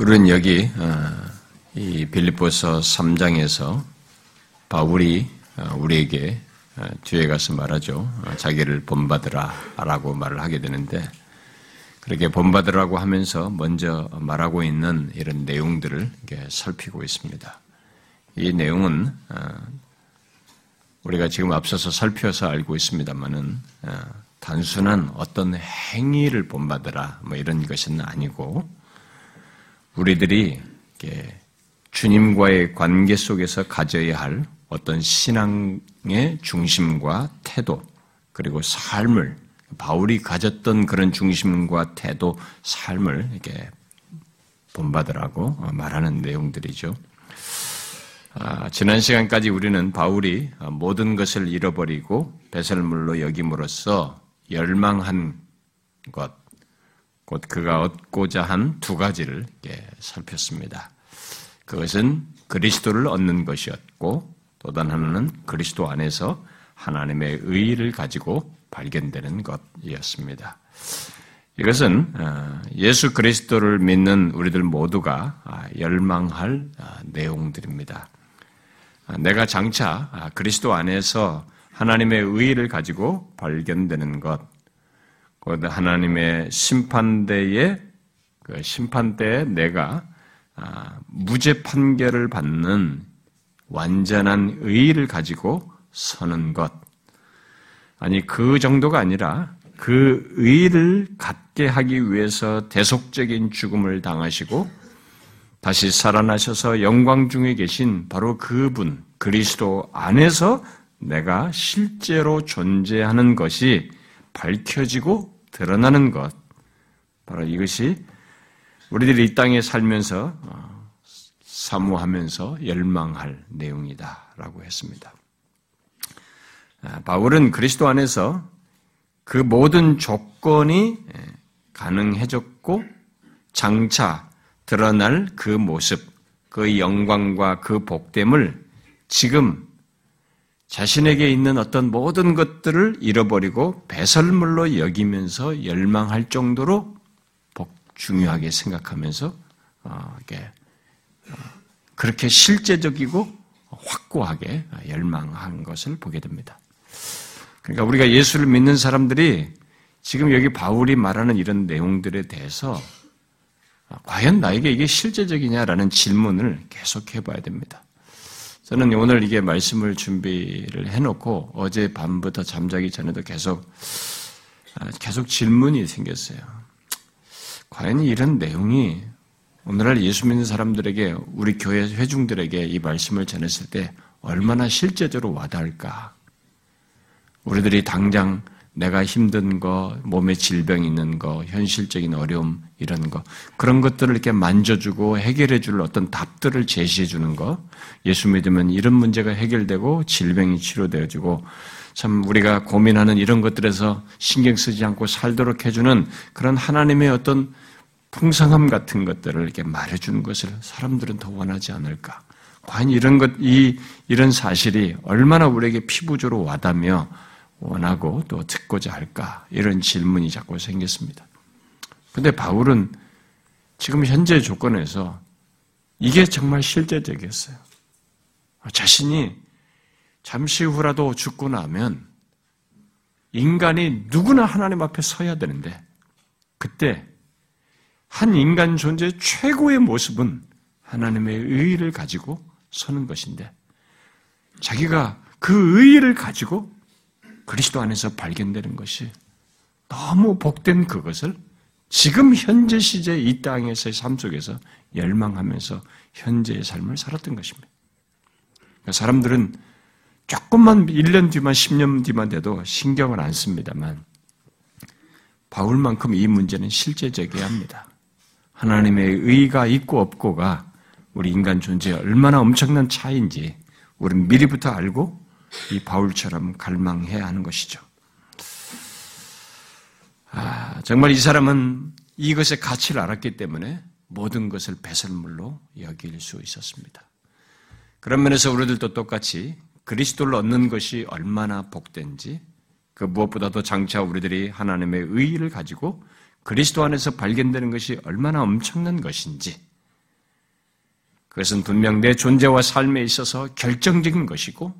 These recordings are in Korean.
우리는 여기 어, 이 빌립보서 3장에서 바울이 어, 우리에게 어, 뒤에 가서 말하죠. 자기를 본받으라라고 말을 하게 되는데 그렇게 본받으라고 하면서 먼저 말하고 있는 이런 내용들을 살피고 있습니다. 이 내용은 우리가 지금 앞서서 살펴서 알고 있습니다만은 단순한 어떤 행위를 본받으라 뭐 이런 것은 아니고 우리들이 주님과의 관계 속에서 가져야 할 어떤 신앙의 중심과 태도 그리고 삶을 바울이 가졌던 그런 중심과 태도, 삶을 이렇게 본받으라고 말하는 내용들이죠. 아, 지난 시간까지 우리는 바울이 모든 것을 잃어버리고 배설물로 여김으로써 열망한 것, 곧 그가 얻고자 한 두 가지를 살폈습니다. 그것은 그리스도를 얻는 것이었고 또 다른 하나는 그리스도 안에서 하나님의 의의를 가지고 발견되는 것이었습니다. 이것은 어, 예수 그리스도를 믿는 우리들 모두가 아, 열망할 아, 내용들입니다. 아, 내가 장차 그리스도 안에서 하나님의 의의를 가지고 발견되는 것, 하나님의 심판대에 그 심판대에 내가 아, 무죄 판결을 받는 완전한 의의를 가지고 서는 것. 아니 그 정도가 아니라 그 의의를 갖게 하기 위해서 대속적인 죽음을 당하시고 다시 살아나셔서 영광 중에 계신 바로 그분 그리스도 안에서 내가 실제로 존재하는 것이 밝혀지고 드러나는 것, 바로 이것이 우리들이 이 땅에 살면서 어, 사모하면서 열망할 내용이다라고 했습니다. 아, 바울은 그리스도 안에서 그 모든 조건이 예, 가능해졌고 장차 드러날 그 모습, 그 영광과 그 복됨을 지금 자신에게 있는 어떤 모든 것들을 잃어버리고 배설물로 여기면서 열망할 정도로 중요하게 생각하면서 어, 어, 그렇게 실제적이고 확고하게 열망한 것을 보게 됩니다. 그러니까 우리가 예수를 믿는 사람들이 지금 여기 바울이 말하는 이런 내용들에 대해서 과연 나에게 이게 실제적이냐라는 질문을 계속 해봐야 됩니다. 저는 오늘 이게 말씀을 준비를 해놓고 어제 밤부터 잠자기 전에도 계속 아, 계속 질문이 생겼어요. 과연 이런 내용이 오늘날 예수 믿는 사람들에게 우리 교회 회중들에게 이 말씀을 전했을 때 얼마나 실제적으로 와닿을까? 우리들이 당장 내가 힘든 거, 몸에 질병 있는 거, 현실적인 어려움 이런 거 그런 것들을 이렇게 만져주고 해결해 줄 어떤 답들을 제시해 주는 거 예수 믿으면 이런 문제가 해결되고 질병이 치료되어지고 참 우리가 고민하는 이런 것들에서 신경 쓰지 않고 살도록 해주는 그런 하나님의 어떤 풍성함 같은 것들을 이렇게 말해주는 것을 사람들은 더 원하지 않을까? 과연 이런 것, 이, 이런 사실이 얼마나 우리에게 피부적으로 와닿며 원하고 또 듣고자 할까? 이런 질문이 자꾸 생겼습니다. 근데 바울은 지금 현재 조건에서 이게 정말 실제적이었어요. 자신이 잠시 후라도 죽고 나면 인간이 누구나 하나님 앞에 서야 되는데 그때 한 인간 존재의 최고의 모습은 하나님의 의의를 가지고 서는 것인데 자기가 그 의의를 가지고 그리스도 안에서 발견되는 것이 너무 복된 그것을 지금 현재 시제 이 땅에서의 삶 속에서 열망하면서 현재의 삶을 살았던 것입니다. 그러니까 사람들은 조금만 1년 뒤만 10년 뒤만 돼도 신경을 안 씁니다만 바울만큼 이 문제는 실제적이어야 합니다. 하나님의 의가 있고 없고가 우리 인간 존재에 얼마나 엄청난 차이인지 우리는 미리부터 알고 이 바울처럼 갈망해야 하는 것이죠. 아, 정말 이 사람은 이것의 가치를 알았기 때문에 모든 것을 배설물로 여길 수 있었습니다. 그런 면에서 우리들도 똑같이 그리스도를 얻는 것이 얼마나 복된지 그 무엇보다도 장차 우리들이 하나님의 의의를 가지고 그리스도 안에서 발견되는 것이 얼마나 엄청난 것인지 그것은 분명 내 존재와 삶에 있어서 결정적인 것이고 어,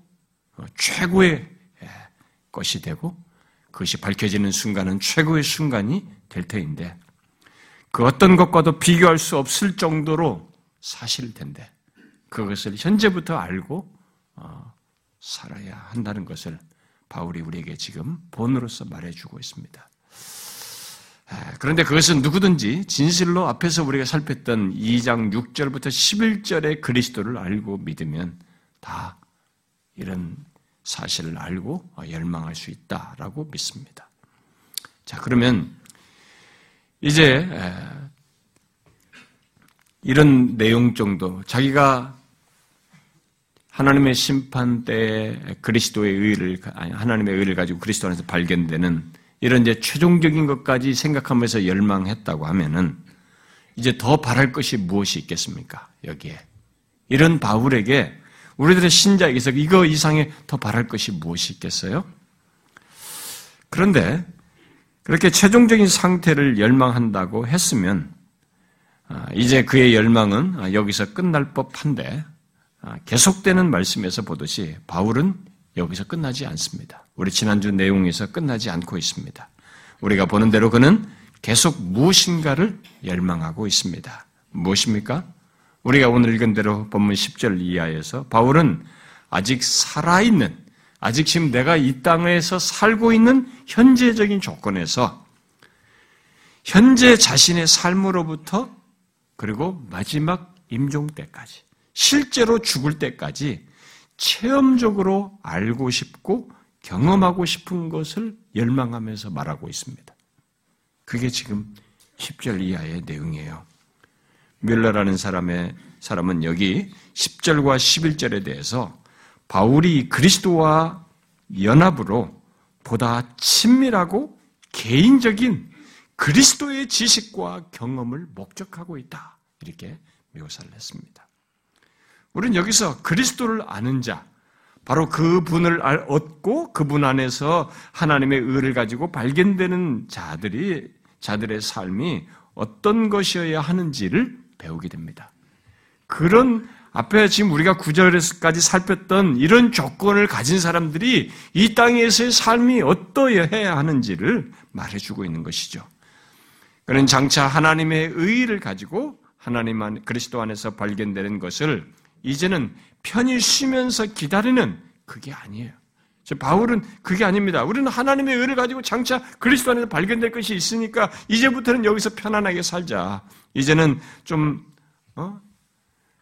최고의 예, 것이 되고 그것이 밝혀지는 순간은 최고의 순간이 될 터인데 그 어떤 것과도 비교할 수 없을 정도로 사실일 텐데 그것을 현재부터 알고 어, 살아야 한다는 것을 바울이 우리에게 지금 본으로서 말해주고 있습니다. 그런데 그것은 누구든지 진실로 앞에서 우리가 살폈던 2장 6절부터 11절의 그리스도를 알고 믿으면 다 이런 사실을 알고 열망할 수 있다라고 믿습니다. 자, 그러면 이제 이런 내용 정도 자기가 하나님의 심판 때 그리스도의 의를 아니 하나님의 의를 가지고 그리스도 안에서 발견되는 이런 이제 최종적인 것까지 생각하면서 열망했다고 하면은 이제 더 바랄 것이 무엇이 있겠습니까? 여기에 이런 바울에게 우리들의 신자에게서 이거 이상의 더 바랄 것이 무엇이 있겠어요? 그런데 그렇게 최종적인 상태를 열망한다고 했으면 아, 이제 그의 열망은 여기서 끝날 법한데 아, 계속되는 말씀에서 보듯이 바울은 여기서 끝나지 않습니다. 우리 지난주 내용에서 끝나지 않고 있습니다. 우리가 보는 대로 그는 계속 무엇인가를 열망하고 있습니다. 무엇입니까? 우리가 오늘 읽은 대로 본문 10절 이하에서 바울은 아직 살아있는, 아직 지금 내가 이 땅에서 살고 있는 현재적인 조건에서 현재 자신의 삶으로부터 그리고 마지막 임종 때까지 실제로 죽을 때까지 체험적으로 알고 싶고 경험하고 싶은 것을 열망하면서 말하고 있습니다. 그게 지금 10절 이하의 내용이에요. 뮬러라는 사람의 사람은 여기 10절과 11절에 대해서 바울이 그리스도와 연합으로 보다 친밀하고 개인적인 그리스도의 지식과 경험을 목적하고 있다. 이렇게 묘사를 했습니다. 우리는 여기서 그리스도를 아는 자, 바로 그 분을 얻고 그분 안에서 하나님의 의를 가지고 발견되는 자들이 자들의 삶이 어떤 것이어야 하는지를 배우게 됩니다. 그런 앞에 지금 우리가 구절에서까지 살폈던 이런 조건을 가진 사람들이 이 땅에서의 삶이 어떠해야 하는지를 말해주고 있는 것이죠. 그는 장차 하나님의 의를 가지고 하나님 안 그리스도 안에서 발견되는 것을 이제는 편히 쉬면서 기다리는 그게 아니에요. 바울은 그게 아닙니다. 우리는 하나님의 의를 가지고 장차 그리스도 안에서 발견될 것이 있으니까 이제부터는 여기서 편안하게 살자. 이제는 좀 어?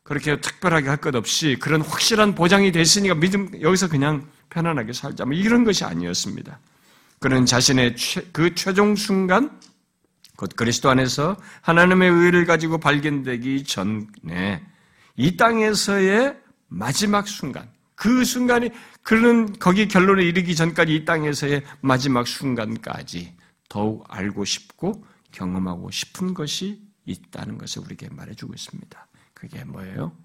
그렇게 특별하게 할 것 없이 그런 확실한 보장이 됐으니까 믿음 여기서 그냥 편안하게 살자. 뭐 이런 것이 아니었습니다. 그는 자신의 최, 그 최종 순간 곧 그리스도 안에서 하나님의 의를 가지고 발견되기 전에 이 땅에서의 마지막 순간, 그 순간이 그런 거기 결론에 이르기 전까지 이 땅에서의 마지막 순간까지 더욱 알고 싶고 경험하고 싶은 것이 있다는 것을 우리에게 말해주고 있습니다. 그게 뭐예요?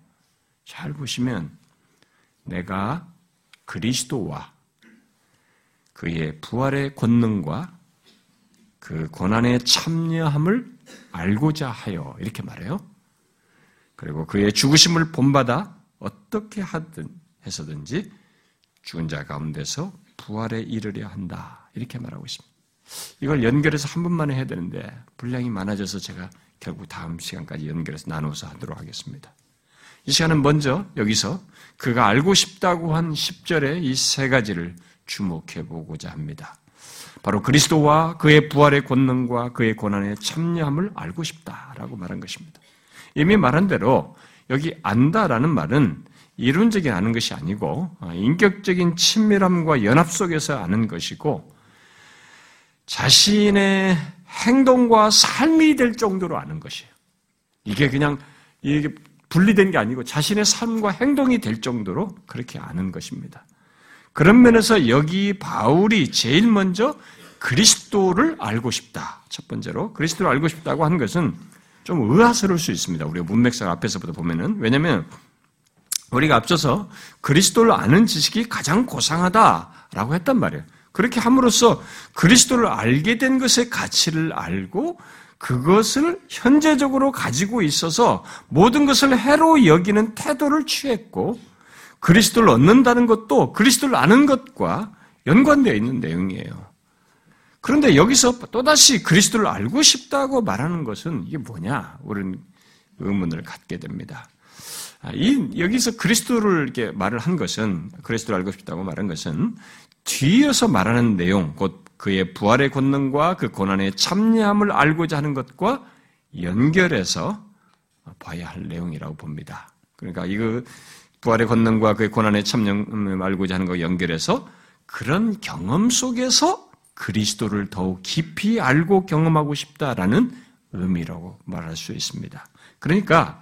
잘 보시면 내가 그리스도와 그의 부활의 권능과 그 고난에 참여함을 알고자 하여 이렇게 말해요. 그리고 그의 죽으심을 본받아 어떻게 하든 해서든지 죽은 자 가운데서 부활에 이르려 한다. 이렇게 말하고 있습니다. 이걸 연결해서 한 번만에 해야 되는데 분량이 많아져서 제가 결국 다음 시간까지 연결해서 나눠서 하도록 하겠습니다. 이 시간은 먼저 여기서 그가 알고 싶다고 한 10절의 이 세 가지를 주목해 보고자 합니다. 바로 그리스도와 그의 부활의 권능과 그의 고난에 참여함을 알고 싶다라고 말한 것입니다. 이미 말한 대로 여기 안다라는 말은 이론적인 아는 것이 아니고 어, 인격적인 친밀함과 연합 속에서 아는 것이고 자신의 행동과 삶이 될 정도로 아는 것이에요. 이게 그냥 이게 분리된 게 아니고 자신의 삶과 행동이 될 정도로 그렇게 아는 것입니다. 그런 면에서 여기 바울이 제일 먼저 그리스도를 알고 싶다. 첫 번째로 그리스도를 알고 싶다고 한 것은 좀 의아스러울 수 있습니다. 우리가 문맥상 앞에서부터 보면은 왜냐하면 우리가 앞서서 그리스도를 아는 지식이 가장 고상하다라고 했단 말이에요. 그렇게 함으로써 그리스도를 알게 된 것의 가치를 알고 그것을 현재적으로 가지고 있어서 모든 것을 해로 여기는 태도를 취했고 그리스도를 얻는다는 것도 그리스도를 아는 것과 연관되어 있는 내용이에요. 그런데 여기서 또다시 그리스도를 알고 싶다고 말하는 것은 이게 뭐냐? 우리는 의문을 갖게 됩니다. 아, 이, 여기서 그리스도를 이렇게 말을 한 것은, 그리스도를 알고 싶다고 말한 것은, 뒤에서 말하는 내용, 곧 그의 부활의 권능과 그 고난의 참여함을 알고자 하는 것과 연결해서 봐야 할 내용이라고 봅니다. 그러니까 이거 부활의 권능과 그의 고난의 참여함을 알고자 하는 것 연결해서 그런 경험 속에서 그리스도를 더욱 깊이 알고 경험하고 싶다라는 의미라고 말할 수 있습니다. 그러니까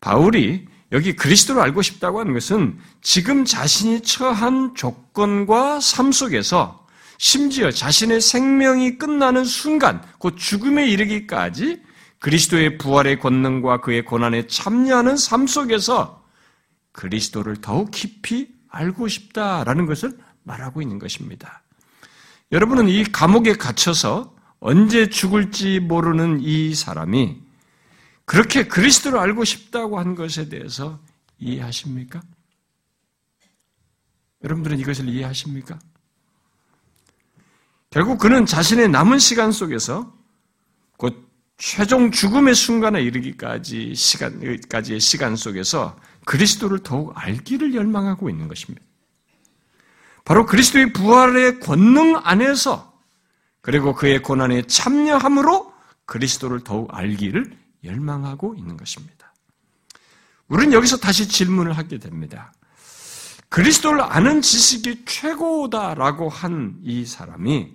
바울이 여기 그리스도를 알고 싶다고 하는 것은 지금 자신이 처한 조건과 삶 속에서 심지어 자신의 생명이 끝나는 순간, 곧 죽음에 이르기까지 그리스도의 부활의 권능과 그의 고난에 참여하는 삶 속에서 그리스도를 더욱 깊이 알고 싶다라는 것을 말하고 있는 것입니다. 여러분은 이 감옥에 갇혀서 언제 죽을지 모르는 이 사람이 그렇게 그리스도를 알고 싶다고 한 것에 대해서 이해하십니까? 여러분들은 이것을 이해하십니까? 결국 그는 자신의 남은 시간 속에서 곧 최종 죽음의 순간에 이르기까지 시간까지의 시간 속에서 그리스도를 더욱 알기를 열망하고 있는 것입니다. 바로 그리스도의 부활의 권능 안에서 그리고 그의 고난에 참여함으로 그리스도를 더욱 알기를 열망하고 있는 것입니다. 우리는 여기서 다시 질문을 하게 됩니다. 그리스도를 아는 지식이 최고다라고 한 이 사람이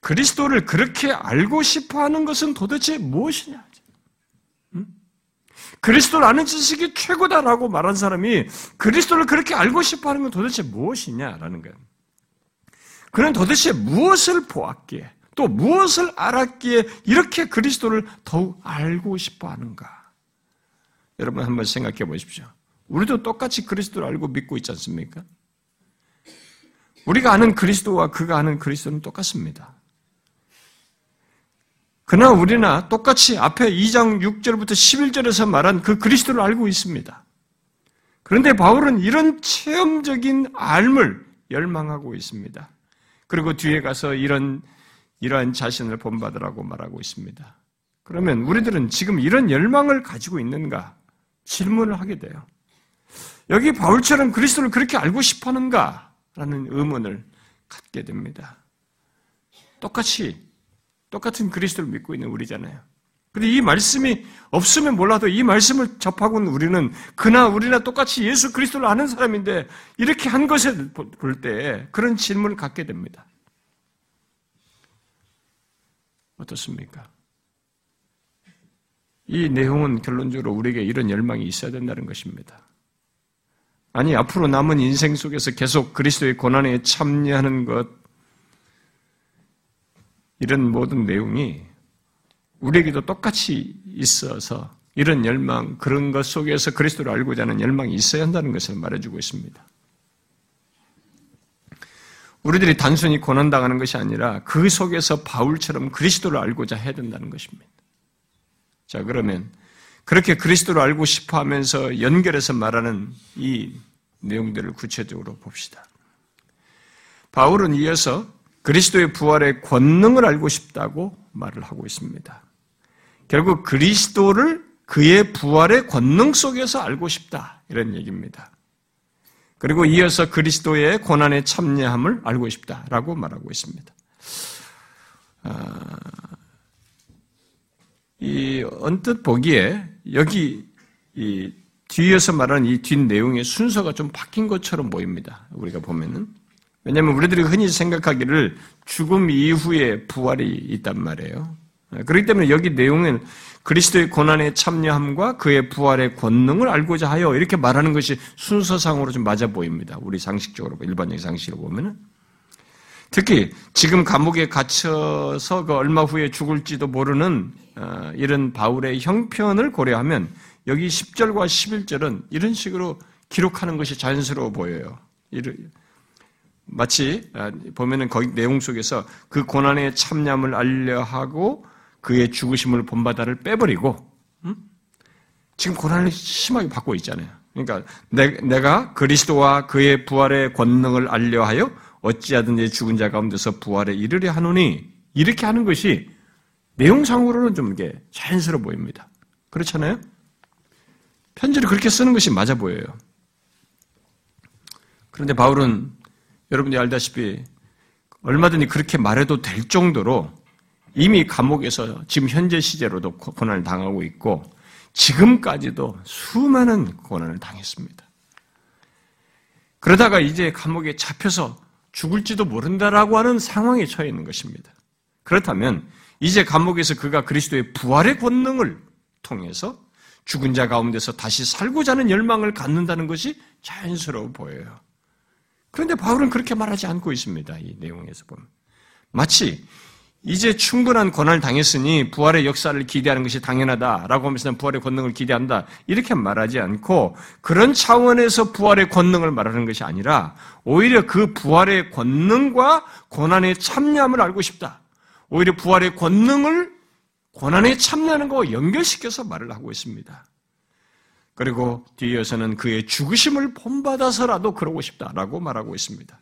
그리스도를 그렇게 알고 싶어 하는 것은 도대체 무엇이냐? 그리스도를 아는 지식이 최고다라고 말한 사람이 그리스도를 그렇게 알고 싶어 하는 건 도대체 무엇이냐라는 거예요. 그는 도대체 무엇을 보았기에 또 무엇을 알았기에 이렇게 그리스도를 더욱 알고 싶어 하는가? 여러분 한번 생각해 보십시오. 우리도 똑같이 그리스도를 알고 믿고 있지 않습니까? 우리가 아는 그리스도와 그가 아는 그리스도는 똑같습니다. 그러나 우리나 똑같이 앞에 2장 6절부터 11절에서 말한 그 그리스도를 알고 있습니다. 그런데 바울은 이런 체험적인 알을 열망하고 있습니다. 그리고 뒤에 가서 이런 이러한 자신을 본받으라고 말하고 있습니다. 그러면 우리들은 지금 이런 열망을 가지고 있는가 질문을 하게 돼요. 여기 바울처럼 그리스도를 그렇게 알고 싶어 하는가 라는 의문을 갖게 됩니다. 똑같이 똑같은 그리스도를 믿고 있는 우리잖아요. 근데 이 말씀이 없으면 몰라도 이 말씀을 접하고는 우리는 그나 우리나 똑같이 예수 그리스도를 아는 사람인데 이렇게 한 것에 볼 때 그런 질문을 갖게 됩니다. 어떻습니까? 이 내용은 결론적으로 우리에게 이런 열망이 있어야 된다는 것입니다. 아니, 앞으로 남은 인생 속에서 계속 그리스도의 고난에 참여하는 것, 이런 모든 내용이 우리에게도 똑같이 있어서 이런 열망, 그런 것 속에서 그리스도를 알고자 하는 열망이 있어야 한다는 것을 말해주고 있습니다. 우리들이 단순히 고난당하는 것이 아니라 그 속에서 바울처럼 그리스도를 알고자 해야 된다는 것입니다. 자, 그러면 그렇게 그리스도를 알고 싶어 하면서 연결해서 말하는 이 내용들을 구체적으로 봅시다. 바울은 이어서 그리스도의 부활의 권능을 알고 싶다고 말을 하고 있습니다. 결국 그리스도를 그의 부활의 권능 속에서 알고 싶다. 이런 얘기입니다. 그리고 이어서 그리스도의 고난에 참여함을 알고 싶다라고 말하고 있습니다. 아, 이 언뜻 보기에 여기 이 뒤에서 말하는 이 뒷 내용의 순서가 좀 바뀐 것처럼 보입니다. 우리가 보면은 왜냐하면 우리들이 흔히 생각하기를 죽음 이후에 부활이 있단 말이에요. 그렇기 때문에 여기 내용은 그리스도의 고난에 참여함과 그의 부활의 권능을 알고자 하여 이렇게 말하는 것이 순서상으로 좀 맞아 보입니다. 우리 상식적으로 일반적인 상식으로 보면은 특히 지금 감옥에 갇혀서 그 얼마 후에 죽을지도 모르는 어, 이런 바울의 형편을 고려하면 여기 10절과 11절은 이런 식으로 기록하는 것이 자연스러워 보여요. 마치 아, 보면은 거기 내용 속에서 그 고난의 참념을 알려 하고 그의 죽으심을 본바다를 빼버리고 음? 지금 고난을 심하게 받고 있잖아요. 그러니까 내, 가 그리스도와 그의 부활의 권능을 알려하여 어찌하든지 죽은 자 가운데서 부활에 이르려 하노니 이렇게 하는 것이 내용상으로는 좀 이게 자연스러워 보입니다. 그렇잖아요? 편지를 그렇게 쓰는 것이 맞아 보여요. 그런데 바울은 여러분이 알다시피 얼마든지 그렇게 말해도 될 정도로 이미 감옥에서 지금 현재 시제로도 고난을 당하고 있고 지금까지도 수많은 고난을 당했습니다. 그러다가 이제 감옥에 잡혀서 죽을지도 모른다라고 하는 상황에 처해 있는 것입니다. 그렇다면 이제 감옥에서 그가 그리스도의 부활의 권능을 통해서 죽은 자 가운데서 다시 살고자 하는 열망을 갖는다는 것이 자연스러워 보여요. 그런데 바울은 그렇게 말하지 않고 있습니다. 이 내용에서 보면. 마치 이제 충분한 권한을 당했으니 부활의 역사를 기대하는 것이 당연하다라고 하면서 부활의 권능을 기대한다. 이렇게 말하지 않고 그런 차원에서 부활의 권능을 말하는 것이 아니라 오히려 그 부활의 권능과 고난에 참여함을 알고 싶다. 오히려 부활의 권능을 고난에 참여하는 것과 연결시켜서 말을 하고 있습니다. 그리고 뒤에서는 그의 죽으심을 본받아서라도 그러고 싶다라고 말하고 있습니다.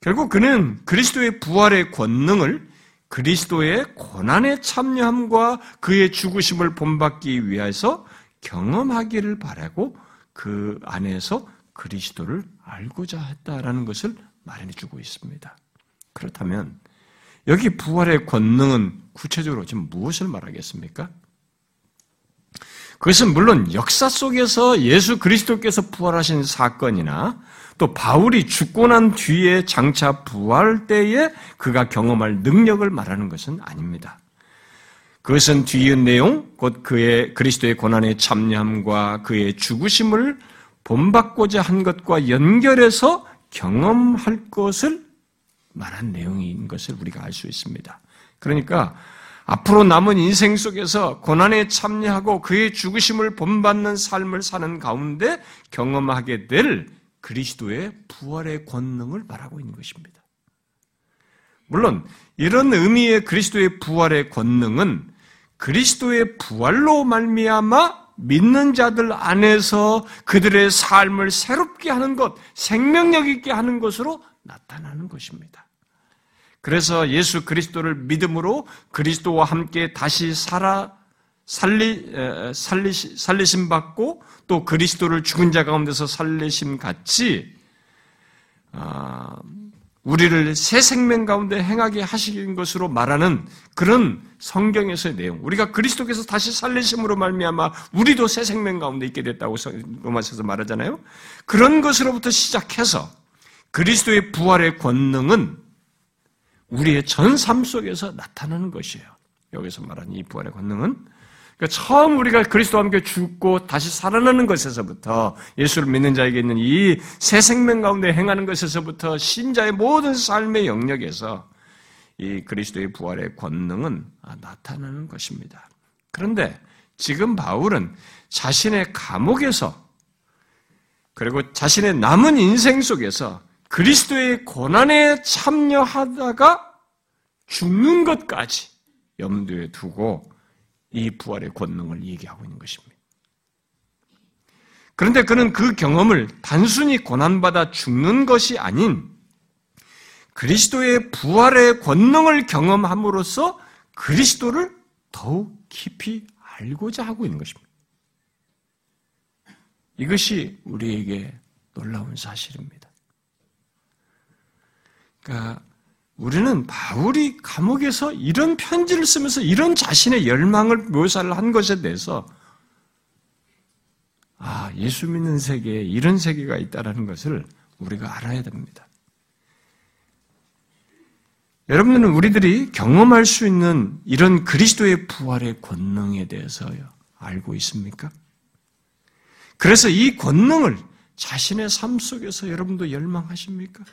결국 그는 그리스도의 부활의 권능을 그리스도의 고난에 참여함과 그의 죽으심을 본받기 위해서 경험하기를 바라고 그 안에서 그리스도를 알고자 했다라는 것을 말해 주고 있습니다. 그렇다면 여기 부활의 권능은 구체적으로 지금 무엇을 말하겠습니까? 그것은 물론 역사 속에서 예수 그리스도께서 부활하신 사건이나 또 바울이 죽고 난 뒤에 장차 부활 때에 그가 경험할 능력을 말하는 것은 아닙니다. 그것은 뒤의 내용, 곧 그의 그리스도의 고난에 참여함과 그의 죽으심을 본받고자 한 것과 연결해서 경험할 것을 말한 내용인 것을 우리가 알 수 있습니다. 그러니까 앞으로 남은 인생 속에서 고난에 참여하고 그의 죽으심을 본받는 삶을 사는 가운데 경험하게 될 그리스도의 부활의 권능을 말하고 있는 것입니다. 물론 이런 의미의 그리스도의 부활의 권능은 그리스도의 부활로 말미암아 믿는 자들 안에서 그들의 삶을 새롭게 하는 것, 생명력 있게 하는 것으로 나타나는 것입니다. 그래서 예수 그리스도를 믿음으로 그리스도와 함께 다시 살아 살리 살리 살리심 받고 또 그리스도를 죽은 자 가운데서 살리심 같이 아, 우리를 새 생명 가운데 행하게 하시는 것으로 말하는 그런 성경에서의 내용. 우리가 그리스도께서 다시 살리심으로 말미암아 우리도 새 생명 가운데 있게 됐다고 로마서에서 말하잖아요. 그런 것으로부터 시작해서 그리스도의 부활의 권능은 우리의 전 삶 속에서 나타나는 것이에요. 여기서 말하는 이 부활의 권능은 그러니까 처음 우리가 그리스도와 함께 죽고 다시 살아나는 것에서부터 예수를 믿는 자에게 있는 이 새 생명 가운데 행하는 것에서부터 신자의 모든 삶의 영역에서 이 그리스도의 부활의 권능은 나타나는 것입니다. 그런데 지금 바울은 자신의 감옥에서 그리고 자신의 남은 인생 속에서 그리스도의 고난에 참여하다가 죽는 것까지 염두에 두고 이 부활의 권능을 얘기하고 있는 것입니다. 그런데 그는 그 경험을 단순히 고난받아 죽는 것이 아닌 그리스도의 부활의 권능을 경험함으로써 그리스도를 더욱 깊이 알고자 하고 있는 것입니다. 이것이 우리에게 놀라운 사실입니다. 그러니까 우리는 바울이 감옥에서 이런 편지를 쓰면서 이런 자신의 열망을 묘사를 한 것에 대해서 아, 예수 믿는 세계에 이런 세계가 있다는 것을 우리가 알아야 됩니다. 여러분들은 우리들이 경험할 수 있는 이런 그리스도의 부활의 권능에 대해서 알고 있습니까? 그래서 이 권능을 자신의 삶 속에서 여러분도 열망하십니까?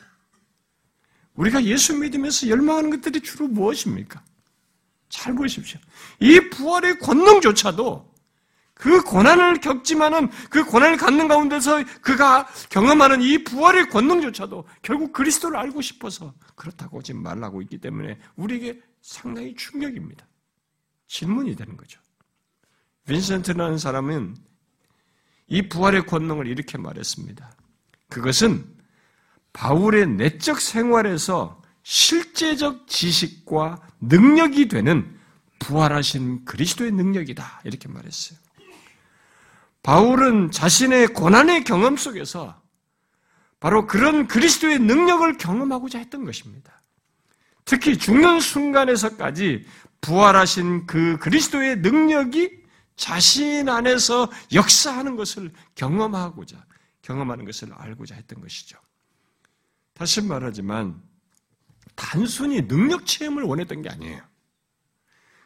우리가 예수 믿으면서 열망하는 것들이 주로 무엇입니까? 잘 보십시오. 이 부활의 권능조차도 그 고난을 겪지만은 그 고난을 갖는 가운데서 그가 경험하는 이 부활의 권능조차도 결국 그리스도를 알고 싶어서 그렇다고 지금 말하고 있기 때문에 우리에게 상당히 충격입니다. 질문이 되는 거죠. 빈센트라는 사람은 이 부활의 권능을 이렇게 말했습니다. 그것은 바울의 내적 생활에서 실제적 지식과 능력이 되는 부활하신 그리스도의 능력이다. 이렇게 말했어요. 바울은 자신의 고난의 경험 속에서 바로 그런 그리스도의 능력을 경험하고자 했던 것입니다. 특히 죽는 순간에서까지 부활하신 그 그리스도의 능력이 자신 안에서 역사하는 것을 경험하고자, 경험하는 것을 알고자 했던 것이죠. 다시 말하지만, 단순히 능력 체험을 원했던 게 아니에요.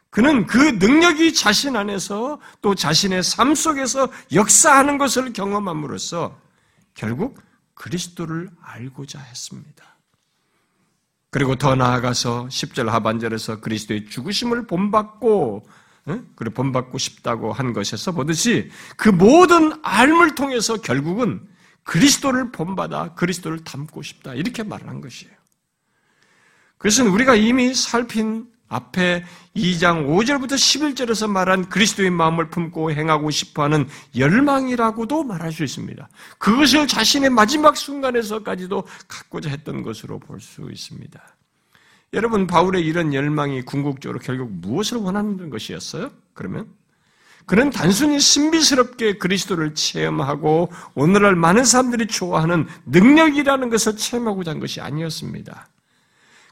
그는 그 능력이 자신 안에서 또 자신의 삶 속에서 역사하는 것을 경험함으로써 결국 그리스도를 알고자 했습니다. 그리고 더 나아가서 10절 하반절에서 그리스도의 죽으심을 본받고 그래 본받고 싶다고 한 것에서 보듯이 그 모든 알을 통해서 결국은 그리스도를 본받아 그리스도를 닮고 싶다 이렇게 말을 한 것이에요. 그것은 우리가 이미 살핀 앞에 2장 5절부터 11절에서 말한 그리스도의 마음을 품고 행하고 싶어 하는 열망이라고도 말할 수 있습니다. 그것을 자신의 마지막 순간에서까지도 갖고자 했던 것으로 볼 수 있습니다. 여러분 바울의 이런 열망이 궁극적으로 결국 무엇을 원하는 것이었어요? 그러면 그는 단순히 신비스럽게 그리스도를 체험하고 오늘날 많은 사람들이 좋아하는 능력이라는 것을 체험하고자 한 것이 아니었습니다.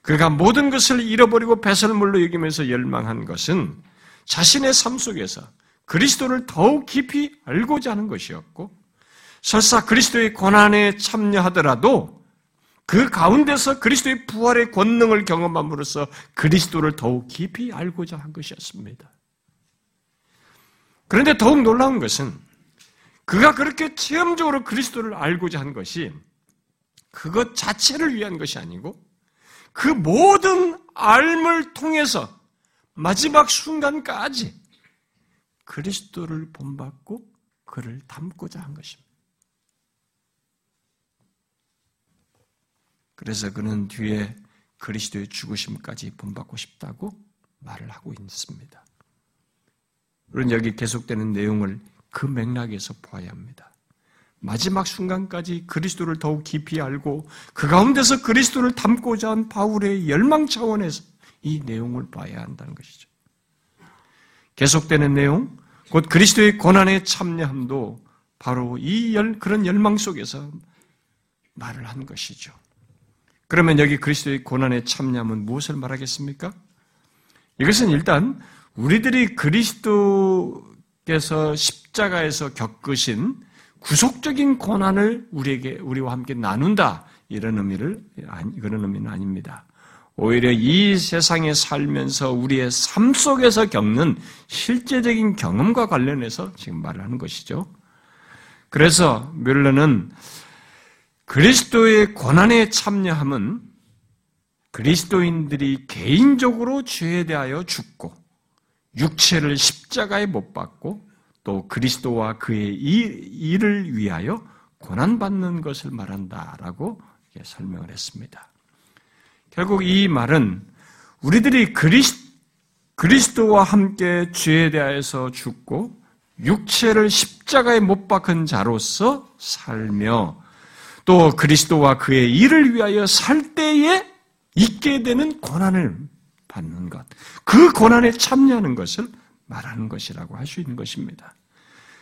그가 모든 것을 잃어버리고 배설물로 여기면서 열망한 것은 자신의 삶 속에서 그리스도를 더욱 깊이 알고자 하는 것이었고 설사 그리스도의 고난에 참여하더라도 그 가운데서 그리스도의 부활의 권능을 경험함으로써 그리스도를 더욱 깊이 알고자 한 것이었습니다. 그런데 더욱 놀라운 것은 그가 그렇게 체험적으로 그리스도를 알고자 한 것이 그것 자체를 위한 것이 아니고 그 모든 알을 통해서 마지막 순간까지 그리스도를 본받고 그를 닮고자 한 것입니다. 그래서 그는 뒤에 그리스도의 죽으심까지 본받고 싶다고 말을 하고 있습니다. 우리는 여기 계속되는 내용을 그 맥락에서 보아야 합니다. 마지막 순간까지 그리스도를 더욱 깊이 알고 그 가운데서 그리스도를 담고자 한 바울의 열망 차원에서 이 내용을 봐야 한다는 것이죠. 계속되는 내용, 곧 그리스도의 고난에 참여함도 바로 이 열, 그런 열망 속에서 말을 한 것이죠. 그러면 여기 그리스도의 고난에 참여함은 무엇을 말하겠습니까? 이것은 일단 우리들이 그리스도께서 십자가에서 겪으신 구속적인 고난을 우리에게 우리와 함께 나눈다 이런 의미를 그런 의미는 아닙니다. 오히려 이 세상에 살면서 우리의 삶 속에서 겪는 실제적인 경험과 관련해서 지금 말을 하는 것이죠. 그래서 뮬러는 그리스도의 고난에 참여함은 그리스도인들이 개인적으로 죄에 대하여 죽고 육체를 십자가에 못 박고 또 그리스도와 그의 일을 위하여 고난받는 것을 말한다라고 설명을 했습니다. 결국 이 말은 우리들이 그리스, 그리스도와 함께 죄에 대하여서 죽고 육체를 십자가에 못 박은 자로서 살며 또 그리스도와 그의 일을 위하여 살 때에 있게 되는 고난을 받는 것, 그 고난에 참여하는 것을 말하는 것이라고 할 수 있는 것입니다.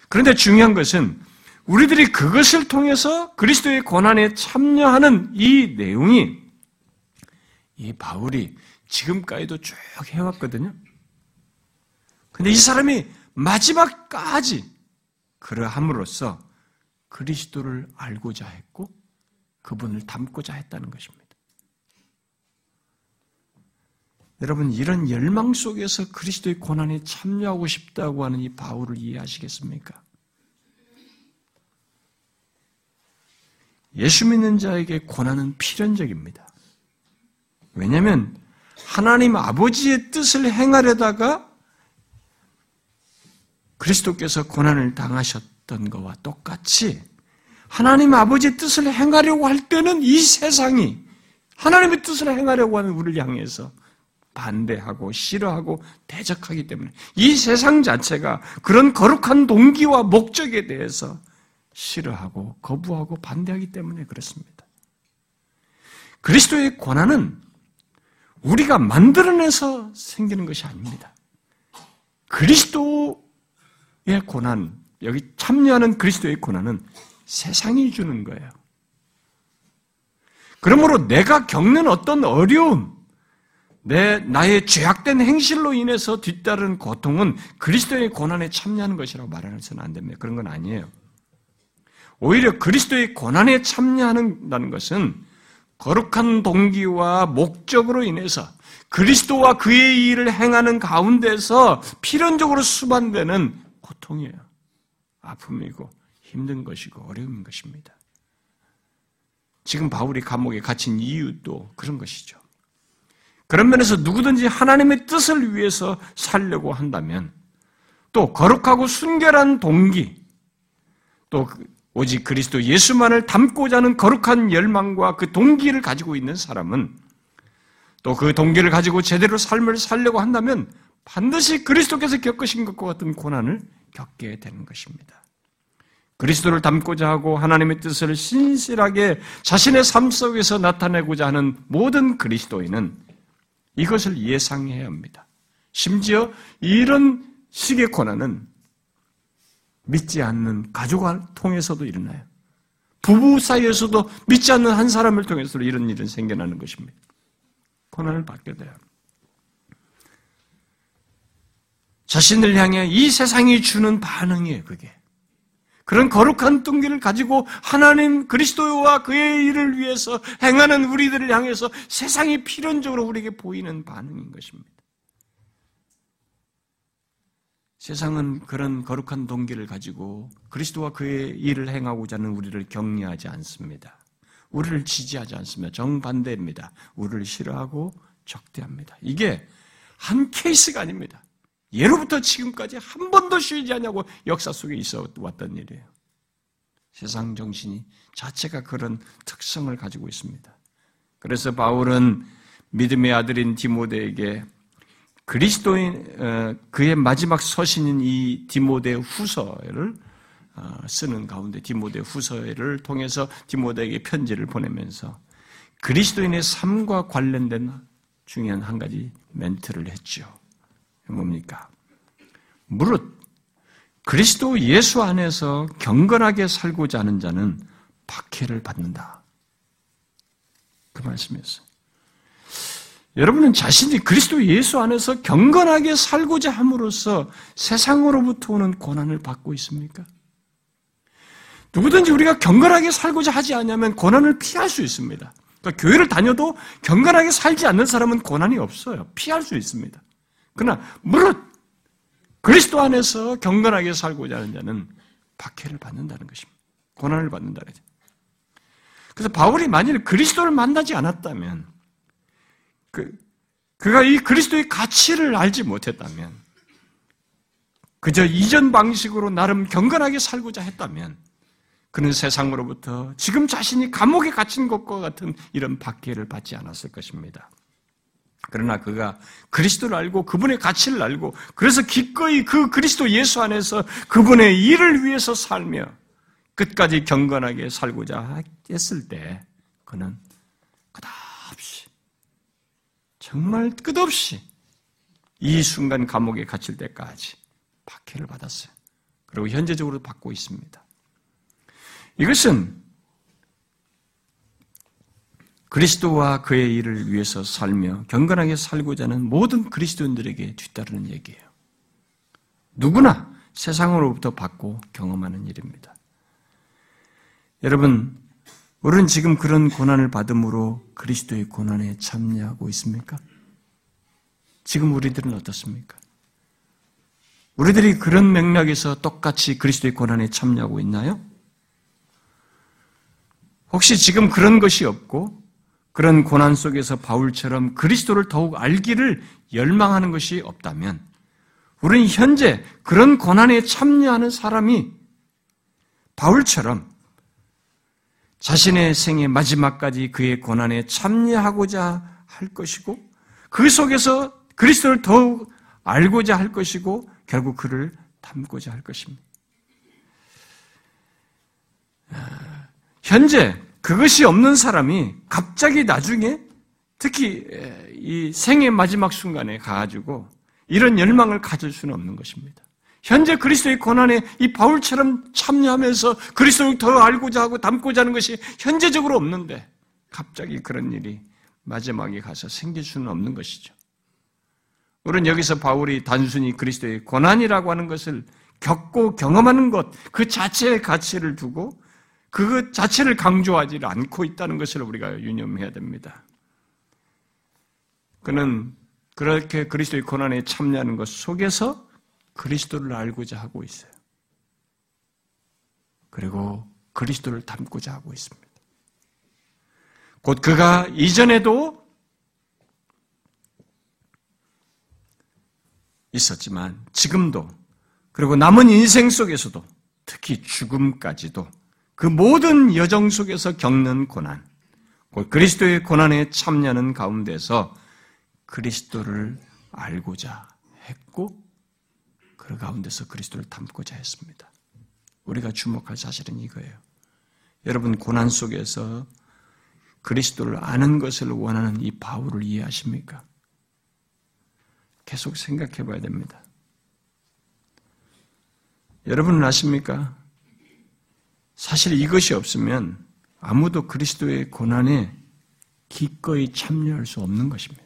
그런데 중요한 것은 우리들이 그것을 통해서 그리스도의 고난에 참여하는 이 내용이 이 바울이 지금까지도 쭉 해왔거든요. 근데 이 사람이 마지막까지 그러함으로써 그리스도를 알고자 했고 그분을 닮고자 했다는 것입니다. 여러분 이런 열망 속에서 그리스도의 고난에 참여하고 싶다고 하는 이 바울을 이해하시겠습니까? 예수 믿는 자에게 고난은 필연적입니다. 왜냐하면 하나님 아버지의 뜻을 행하려다가 그리스도께서 고난을 당하셨던 것과 똑같이 하나님 아버지의 뜻을 행하려고 할 때는 이 세상이 하나님의 뜻을 행하려고 하는 우리를 향해서 반대하고 싫어하고 대적하기 때문에 이 세상 자체가 그런 거룩한 동기와 목적에 대해서 싫어하고 거부하고 반대하기 때문에 그렇습니다. 그리스도의 고난은 우리가 만들어내서 생기는 것이 아닙니다. 그리스도의 고난, 여기 참여하는 그리스도의 고난은 세상이 주는 거예요. 그러므로 내가 겪는 어떤 어려움, 내 나의 죄악된 행실로 인해서 뒤따른 고통은 그리스도의 고난에 참여하는 것이라고 말하서는 안 됩니다. 그런 건 아니에요. 오히려 그리스도의 고난에 참여하는다는 것은 거룩한 동기와 목적으로 인해서 그리스도와 그의 일을 행하는 가운데서 필연적으로 수반되는 고통이에요. 아픔이고 힘든 것이고 어려운 것입니다. 지금 바울이 감옥에 갇힌 이유도 그런 것이죠. 그런 면에서 누구든지 하나님의 뜻을 위해서 살려고 한다면 또 거룩하고 순결한 동기 또그 오직 그리스도 예수만을 담고자 하는 거룩한 열망과 그 동기를 가지고 있는 사람은 또 그 동기를 가지고 제대로 삶을 살려고 한다면 반드시 그리스도께서 겪으신 것과 같은 고난을 겪게 되는 것입니다. 그리스도를 닮고자 하고 하나님의 뜻을 신실하게 자신의 삶 속에서 나타내고자 하는 모든 그리스도인은 이것을 예상해야 합니다. 심지어 이런 식의 고난은 믿지 않는 가족을 통해서도 일어나요. 부부 사이에서도 믿지 않는 한 사람을 통해서도 이런 일은 생겨나는 것입니다. 고난을 받게 돼요. 자신을 향해 이 세상이 주는 반응이에요, 그게. 그런 거룩한 뚱기를 가지고 하나님 그리스도와 그의 일을 위해서 행하는 우리들을 향해서 세상이 필연적으로 우리에게 보이는 반응인 것입니다. 세상은 그런 거룩한 동기를 가지고 그리스도와 그의 일을 행하고자 하는 우리를 격려하지 않습니다. 우리를 지지하지 않습니다. 정반대입니다. 우리를 싫어하고 적대합니다. 이게 한 케이스가 아닙니다. 예로부터 지금까지 한 번도 쉬지 않냐고 역사 속에 있어 왔던 일이에요. 세상 정신이 자체가 그런 특성을 가지고 있습니다. 그래서 바울은 믿음의 아들인 디모데에게 그리스도인 어, 그의 마지막 서신인 이 디모데 후서를 어, 쓰는 가운데 디모데 후서를 통해서 디모데에게 편지를 보내면서 그리스도인의 삶과 관련된 중요한 한 가지 멘트를 했죠. 뭡니까? 무릇 그리스도 예수 안에서 경건하게 살고자 하는 자는 박해를 받는다. 그 말씀이었어요. 여러분은 자신이 그리스도 예수 안에서 경건하게 살고자 함으로써 세상으로부터 오는 고난을 받고 있습니까? 누구든지 우리가 경건하게 살고자 하지 않으면 고난을 피할 수 있습니다. 그러니까 교회를 다녀도 경건하게 살지 않는 사람은 고난이 없어요. 피할 수 있습니다. 그러나 무릇 그리스도 안에서 경건하게 살고자 하는 자는 박해를 받는다는 것입니다. 고난을 받는다는 거죠. 그래서 바울이 만일 그리스도를 만나지 않았다면, 그, 그가 이 그리스도의 가치를 알지 못했다면, 그저 이전 방식으로 나름 경건하게 살고자 했다면, 그는 세상으로부터 지금 자신이 감옥에 갇힌 것과 같은 이런 박해를 받지 않았을 것입니다. 그러나 그가 그리스도를 알고 그분의 가치를 알고 그래서 기꺼이 그 그리스도 예수 안에서 그분의 일을 위해서 살며 끝까지 경건하게 살고자 했을 때 그는 끝없이 정말 끝없이 이 순간 감옥에 갇힐 때까지 박해를 받았어요. 그리고 현재적으로 받고 있습니다. 이것은 그리스도와 그의 일을 위해서 살며 경건하게 살고자 하는 모든 그리스도인들에게 뒤따르는 얘기예요. 누구나 세상으로부터 받고 경험하는 일입니다. 여러분, 우리는 지금 그런 고난을 받음으로 그리스도의 고난에 참여하고 있습니까? 지금 우리들은 어떻습니까? 우리들이 그런 맥락에서 똑같이 그리스도의 고난에 참여하고 있나요? 혹시 지금 그런 것이 없고 그런 고난 속에서 바울처럼 그리스도를 더욱 알기를 열망하는 것이 없다면 우리는 현재 그런 고난에 참여하는 사람이 바울처럼 자신의 생의 마지막까지 그의 고난에 참여하고자 할 것이고 그 속에서 그리스도를 더욱 알고자 할 것이고 결국 그를 닮고자 할 것입니다. 아, 현재 그것이 없는 사람이 갑자기 나중에 특히 이 생의 마지막 순간에 가가지고 이런 열망을 가질 수는 없는 것입니다. 현재 그리스도의 고난에 이 바울처럼 참여하면서 그리스도를 더 알고자 하고 닮고자 하는 것이 현재적으로 없는데 갑자기 그런 일이 마지막에 가서 생길 수는 없는 것이죠. 우리는 여기서 바울이 단순히 그리스도의 고난이라고 하는 것을 겪고 경험하는 것, 그 자체의 가치를 두고 그 자체를 강조하지 않고 있다는 것을 우리가 유념해야 됩니다. 그는 그렇게 그리스도의 고난에 참여하는 것 속에서 그리스도를 알고자 하고 있어요. 그리고 그리스도를 닮고자 하고 있습니다. 곧 그가 이전에도 있었지만 지금도 그리고 남은 인생 속에서도 특히 죽음까지도 그 모든 여정 속에서 겪는 고난, 곧 그리스도의 고난에 참여하는 가운데서 그리스도를 알고자 했고 그 가운데서 그리스도를 담고자 했습니다. 우리가 주목할 사실은 이거예요. 여러분 고난 속에서 그리스도를 아는 것을 원하는 이 바울을 이해하십니까? 계속 생각해 봐야 됩니다. 여러분은 아십니까? 사실 이것이 없으면 아무도 그리스도의 고난에 기꺼이 참여할 수 없는 것입니다.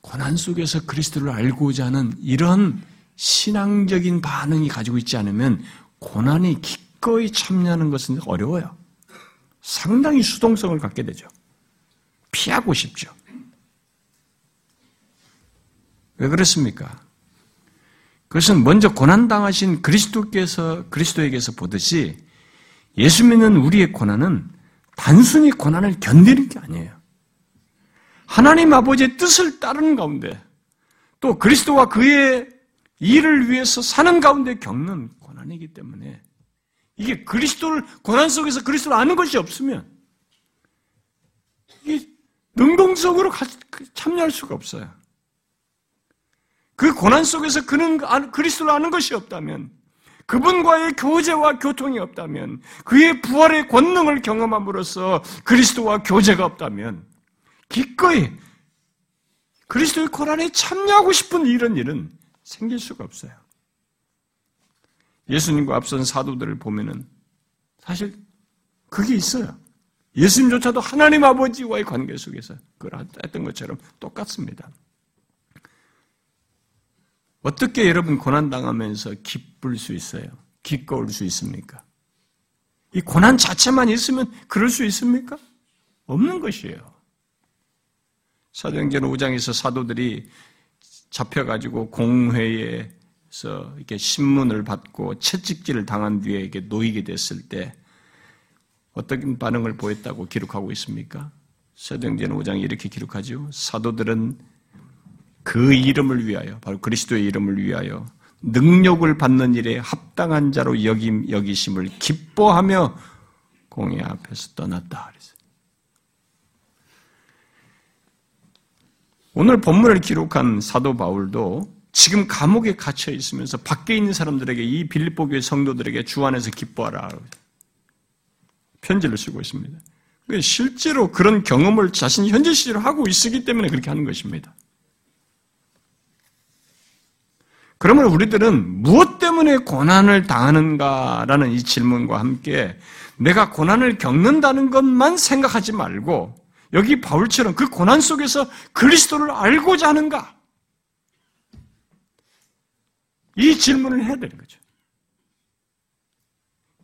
고난 속에서 그리스도를 알고자 하는 이런 신앙적인 반응이 가지고 있지 않으면 고난이 기꺼이 참여하는 것은 어려워요. 상당히 수동성을 갖게 되죠. 피하고 싶죠. 왜 그렇습니까? 그것은 먼저 고난당하신 그리스도께서, 그리스도에게서 보듯이 예수 믿는 우리의 고난은 단순히 고난을 견디는 게 아니에요. 하나님 아버지의 뜻을 따르는 가운데 또 그리스도와 그의 일을 위해서 사는 가운데 겪는 고난이기 때문에 이게 그리스도를 고난 속에서 그리스도를 아는 것이 없으면 이게 능동적으로 참여할 수가 없어요. 그 고난 속에서 그는 그리스도를 아는 것이 없다면 그분과의 교제와 교통이 없다면 그의 부활의 권능을 경험함으로써 그리스도와 교제가 없다면 기꺼이 그리스도의 고난에 참여하고 싶은 이런 일은 생길 수가 없어요. 예수님과 앞선 사도들을 보면은 사실 그게 있어요. 예수님조차도 하나님 아버지와의 관계 속에서 그걸 했던 것처럼 똑같습니다. 어떻게 여러분 고난당하면서 기쁠 수 있어요? 기꺼울 수 있습니까? 이 고난 자체만 있으면 그럴 수 있습니까? 없는 것이에요. 사도행전 5장에서 사도들이 잡혀가지고 공회에서 이렇게 신문을 받고 채찍질을 당한 뒤에 이게 놓이게 됐을 때 어떤 반응을 보였다고 기록하고 있습니까? 사도행전 5장에 이렇게 기록하죠. 사도들은 그 이름을 위하여, 바로 그리스도의 이름을 위하여 능력을 받는 일에 합당한 자로 여김, 여기심을 기뻐하며 공회 앞에서 떠났다. 오늘 본문을 기록한 사도 바울도 지금 감옥에 갇혀 있으면서 밖에 있는 사람들에게 이 빌립보 교회 성도들에게 주 안에서 기뻐하라 편지를 쓰고 있습니다. 실제로 그런 경험을 자신이 현재 시제로 하고 있기 때문에 그렇게 하는 것입니다. 그러면 우리들은 무엇 때문에 고난을 당하는가라는 이 질문과 함께 내가 고난을 겪는다는 것만 생각하지 말고 여기 바울처럼 그 고난 속에서 그리스도를 알고자 하는가? 이 질문을 해야 되는 거죠.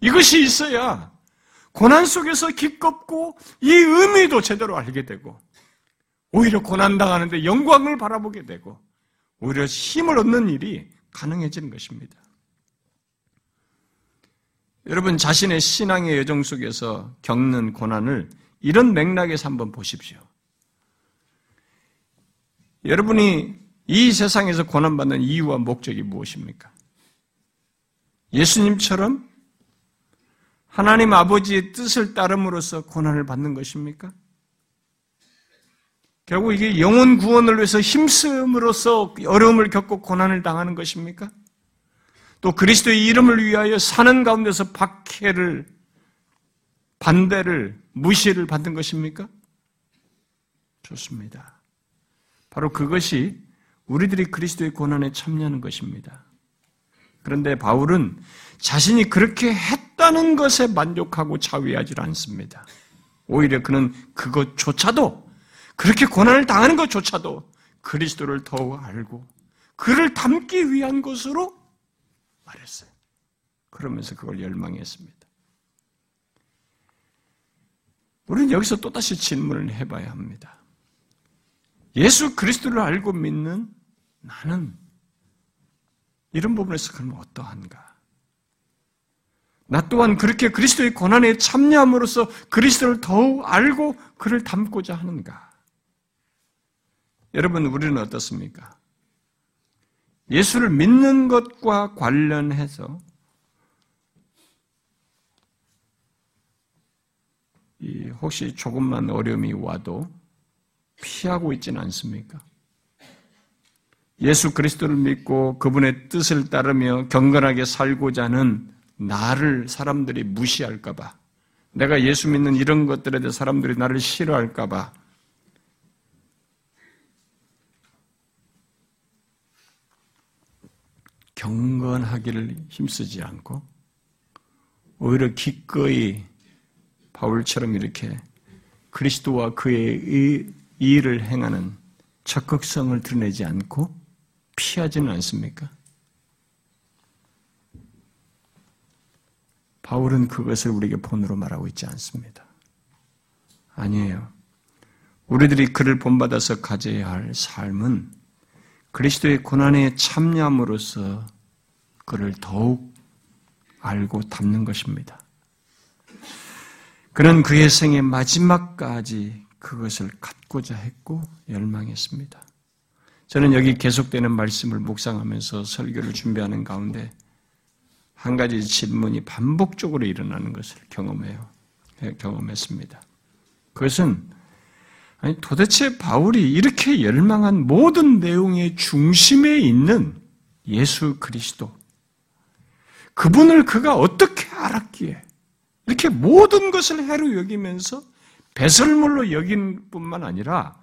이것이 있어야 고난 속에서 기껍고 이 의미도 제대로 알게 되고 오히려 고난당하는데 영광을 바라보게 되고 오히려 힘을 얻는 일이 가능해지는 것입니다. 여러분 자신의 신앙의 여정 속에서 겪는 고난을 이런 맥락에서 한번 보십시오. 여러분이 이 세상에서 고난받는 이유와 목적이 무엇입니까? 예수님처럼 하나님 아버지의 뜻을 따름으로써 고난을 받는 것입니까? 결국 이게 영혼 구원을 위해서 힘쓰므로써 어려움을 겪고 고난을 당하는 것입니까? 또 그리스도의 이름을 위하여 사는 가운데서 박해를, 반대를, 무시를 받는 것입니까? 좋습니다. 바로 그것이 우리들이 그리스도의 고난에 참여하는 것입니다. 그런데 바울은 자신이 그렇게 했다는 것에 만족하고 자위하지 않습니다. 오히려 그는 그것조차도 그렇게 고난을 당하는 것조차도 그리스도를 더욱 알고 그를 닮기 위한 것으로 말했어요. 그러면서 그걸 열망했습니다. 우리는 여기서 또다시 질문을 해봐야 합니다. 예수 그리스도를 알고 믿는 나는 이런 부분에서 그러면 어떠한가? 나 또한 그렇게 그리스도의 고난에 참여함으로써 그리스도를 더욱 알고 그를 닮고자 하는가? 여러분, 우리는 어떻습니까? 예수를 믿는 것과 관련해서 혹시 조금만 어려움이 와도 피하고 있지는 않습니까? 예수 그리스도를 믿고 그분의 뜻을 따르며 경건하게 살고자 하는 나를 사람들이 무시할까봐, 내가 예수 믿는 이런 것들에 대해 사람들이 나를 싫어할까봐, 경건하기를 힘쓰지 않고, 오히려 기꺼이 바울처럼 이렇게 그리스도와 그의 일을 행하는 적극성을 드러내지 않고 피하지는 않습니까? 바울은 그것을 우리에게 본으로 말하고 있지 않습니다. 아니에요. 우리들이 그를 본받아서 가져야 할 삶은 그리스도의 고난에 참여함으로써 그를 더욱 알고 닮는 것입니다. 그는 그의 생의 마지막까지 그것을 갖고자 했고 열망했습니다. 저는 여기 계속되는 말씀을 묵상하면서 설교를 준비하는 가운데 한 가지 질문이 반복적으로 일어나는 것을 경험해요. 예, 경험했습니다. 그것은 아니 도대체 바울이 이렇게 열망한 모든 내용의 중심에 있는 예수 그리스도 그분을 그가 어떻게 알았기에 이렇게 모든 것을 해로 여기면서 배설물로 여긴 뿐만 아니라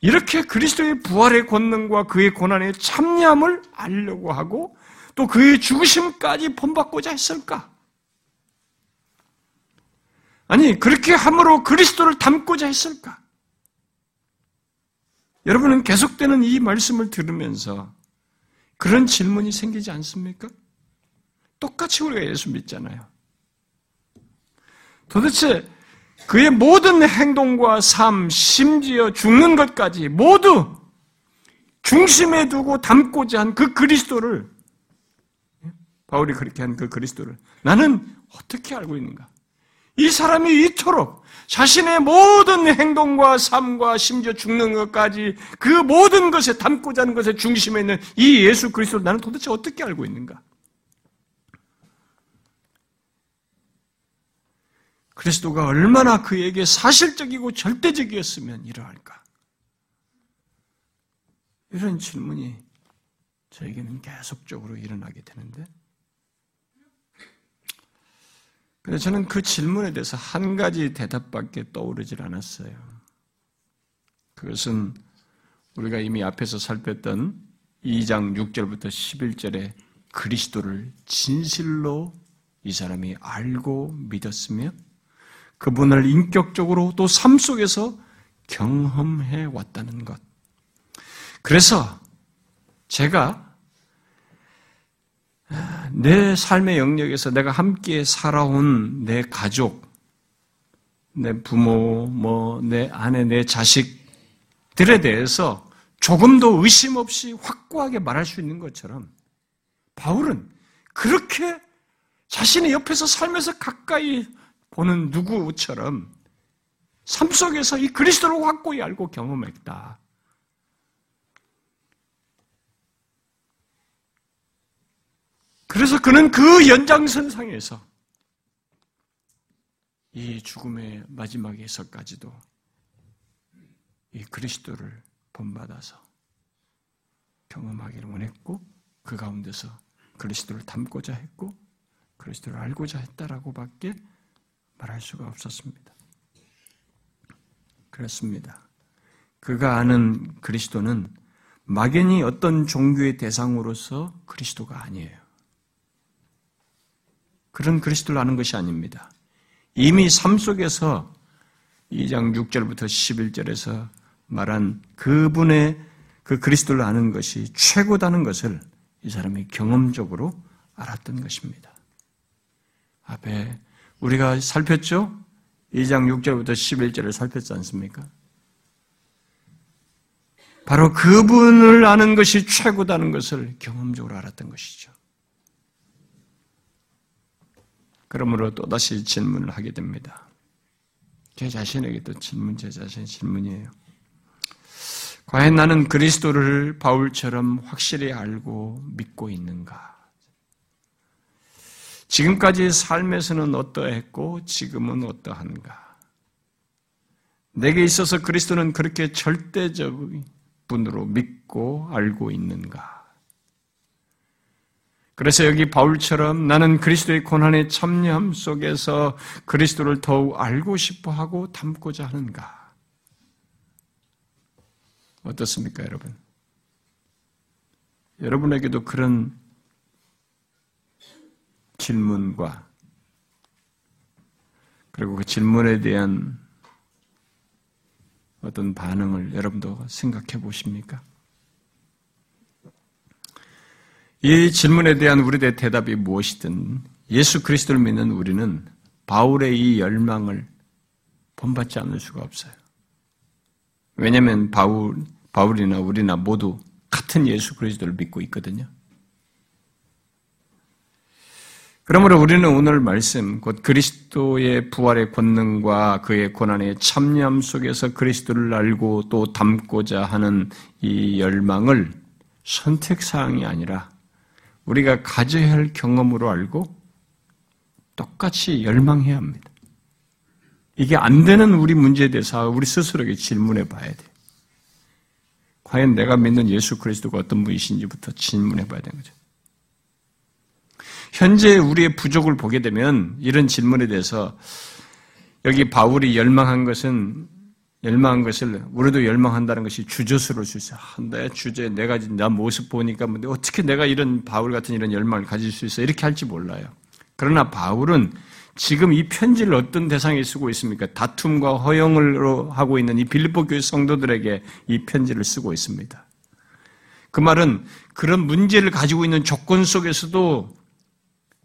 이렇게 그리스도의 부활의 권능과 그의 고난의 참여함을 알려고 하고 또 그의 죽으심까지 본받고자 했을까? 아니, 그렇게 함으로 그리스도를 닮고자 했을까? 여러분은 계속되는 이 말씀을 들으면서 그런 질문이 생기지 않습니까? 똑같이 우리가 예수 믿잖아요. 도대체 그의 모든 행동과 삶, 심지어 죽는 것까지 모두 중심에 두고 담고자 한 그 그리스도를 바울이 그렇게 한 그 그리스도를 나는 어떻게 알고 있는가? 이 사람이 이토록 자신의 모든 행동과 삶과 심지어 죽는 것까지 그 모든 것에 담고자 하는 것의 중심에 있는 이 예수 그리스도를 나는 도대체 어떻게 알고 있는가? 그리스도가 얼마나 그에게 사실적이고 절대적이었으면 이러할까? 이런 질문이 저에게는 계속적으로 일어나게 되는데, 근데 저는 그 질문에 대해서 한 가지 대답밖에 떠오르질 않았어요. 그것은 우리가 이미 앞에서 살폈던 2장 6절부터 11절에 그리스도를 진실로 이 사람이 알고 믿었으며 그분을 인격적으로 또 삶 속에서 경험해 왔다는 것. 그래서 제가 내 삶의 영역에서 내가 함께 살아온 내 가족, 내 부모, 뭐, 내 아내, 내 자식들에 대해서 조금도 의심 없이 확고하게 말할 수 있는 것처럼 바울은 그렇게 자신의 옆에서 살면서 가까이 보는 누구처럼 삶 속에서 이 그리스도를 확고히 알고 경험했다. 그래서 그는 그 연장선상에서 이 죽음의 마지막에서까지도 이 그리스도를 본받아서 경험하기를 원했고 그 가운데서 그리스도를 닮고자 했고 그리스도를 알고자 했다라고밖에 말할 수가 없었습니다. 그렇습니다. 그가 아는 그리스도는 막연히 어떤 종교의 대상으로서 그리스도가 아니에요. 그런 그리스도를 아는 것이 아닙니다. 이미 삶 속에서 2장 6절부터 11절에서 말한 그분의 그 그리스도를 아는 것이 최고다는 것을 이 사람이 경험적으로 알았던 것입니다. 앞에 우리가 살폈죠? 2장 6절부터 11절을 살폈지 않습니까? 바로 그분을 아는 것이 최고다는 것을 경험적으로 알았던 것이죠. 그러므로 또다시 질문을 하게 됩니다. 제 자신에게도 질문, 제 자신의 질문이에요. 과연 나는 그리스도를 바울처럼 확실히 알고 믿고 있는가? 지금까지 삶에서는 어떠했고 지금은 어떠한가? 내게 있어서 그리스도는 그렇게 절대적인 분으로 믿고 알고 있는가? 그래서 여기 바울처럼 나는 그리스도의 고난의 참여함 속에서 그리스도를 더욱 알고 싶어 하고 담고자 하는가? 어떻습니까, 여러분? 여러분에게도 그런 질문과 그리고 그 질문에 대한 어떤 반응을 여러분도 생각해 보십니까? 이 질문에 대한 우리의 대답이 무엇이든 예수 그리스도를 믿는 우리는 바울의 이 열망을 본받지 않을 수가 없어요. 왜냐하면 바울, 바울이나 우리나 모두 같은 예수 그리스도를 믿고 있거든요. 그러므로 우리는 오늘 말씀, 곧 그리스도의 부활의 권능과 그의 고난의 참여함 속에서 그리스도를 알고 또 담고자 하는 이 열망을 선택사항이 아니라 우리가 가져야 할 경험으로 알고 똑같이 열망해야 합니다. 이게 안 되는 우리 문제에 대해서 우리 스스로에게 질문해 봐야 돼. 과연 내가 믿는 예수 그리스도가 어떤 분이신지부터 질문해 봐야 되는 거죠. 현재 우리의 부족을 보게 되면 이런 질문에 대해서 여기 바울이 열망한 것은 열망한 것을 우리도 열망한다는 것이 주저스러울 수 있어요. 내 주제 내가 나 모습 보니까 뭐 어떻게 내가 이런 바울 같은 이런 열망을 가질 수 있어 이렇게 할지 몰라요. 그러나 바울은 지금 이 편지를 어떤 대상에 쓰고 있습니까? 다툼과 허영을 하고 있는 이 빌립보 교회 성도들에게 이 편지를 쓰고 있습니다. 그 말은 그런 문제를 가지고 있는 조건 속에서도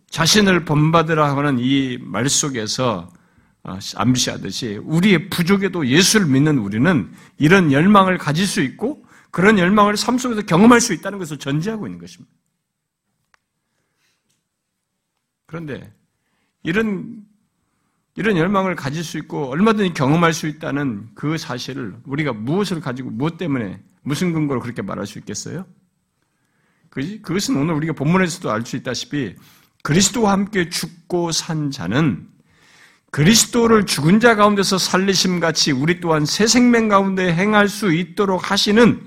자신을 본받으라 하는 이 말 속에서 어, 암시하듯이 우리의 부족에도 예수를 믿는 우리는 이런 열망을 가질 수 있고 그런 열망을 삶 속에서 경험할 수 있다는 것을 전제하고 있는 것입니다. 그런데 이런 이런 열망을 가질 수 있고 얼마든지 경험할 수 있다는 그 사실을 우리가 무엇을 가지고 무엇 때문에 무슨 근거로 그렇게 말할 수 있겠어요? 그것은 오늘 우리가 본문에서도 알 수 있다시피 그리스도와 함께 죽고 산 자는 그리스도를 죽은 자 가운데서 살리심 같이 우리 또한 새 생명 가운데 행할 수 있도록 하시는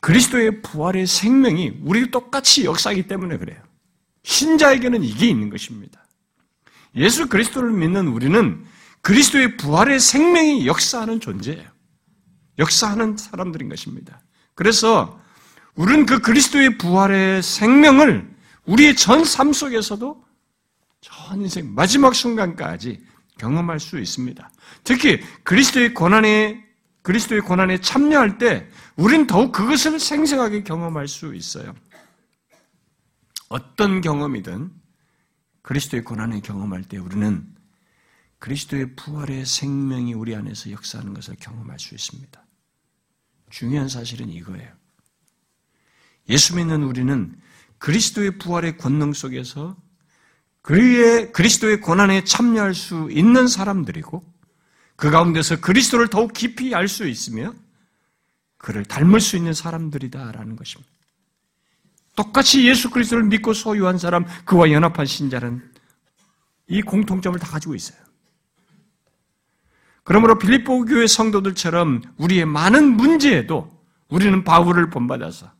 그리스도의 부활의 생명이 우리 똑같이 역사하기 때문에 그래요. 신자에게는 이게 있는 것입니다. 예수 그리스도를 믿는 우리는 그리스도의 부활의 생명이 역사하는 존재예요. 역사하는 사람들인 것입니다. 그래서 우리는 그 그리스도의 부활의 생명을 우리의 전 삶 속에서도 전 인생 마지막 순간까지 경험할 수 있습니다. 특히 그리스도의 고난에 그리스도의 고난에 참여할 때 우린 더욱 그것을 생생하게 경험할 수 있어요. 어떤 경험이든 그리스도의 고난을 경험할 때 우리는 그리스도의 부활의 생명이 우리 안에서 역사하는 것을 경험할 수 있습니다. 중요한 사실은 이거예요. 예수 믿는 우리는 그리스도의 부활의 권능 속에서 그의 그리스도의 고난에 참여할 수 있는 사람들이고 그 가운데서 그리스도를 더욱 깊이 알 수 있으며 그를 닮을 수 있는 사람들이다라는 것입니다. 똑같이 예수 그리스도를 믿고 소유한 사람, 그와 연합한 신자는 이 공통점을 다 가지고 있어요. 그러므로 빌립보 교회 성도들처럼 우리의 많은 문제에도 우리는 바울을 본받아서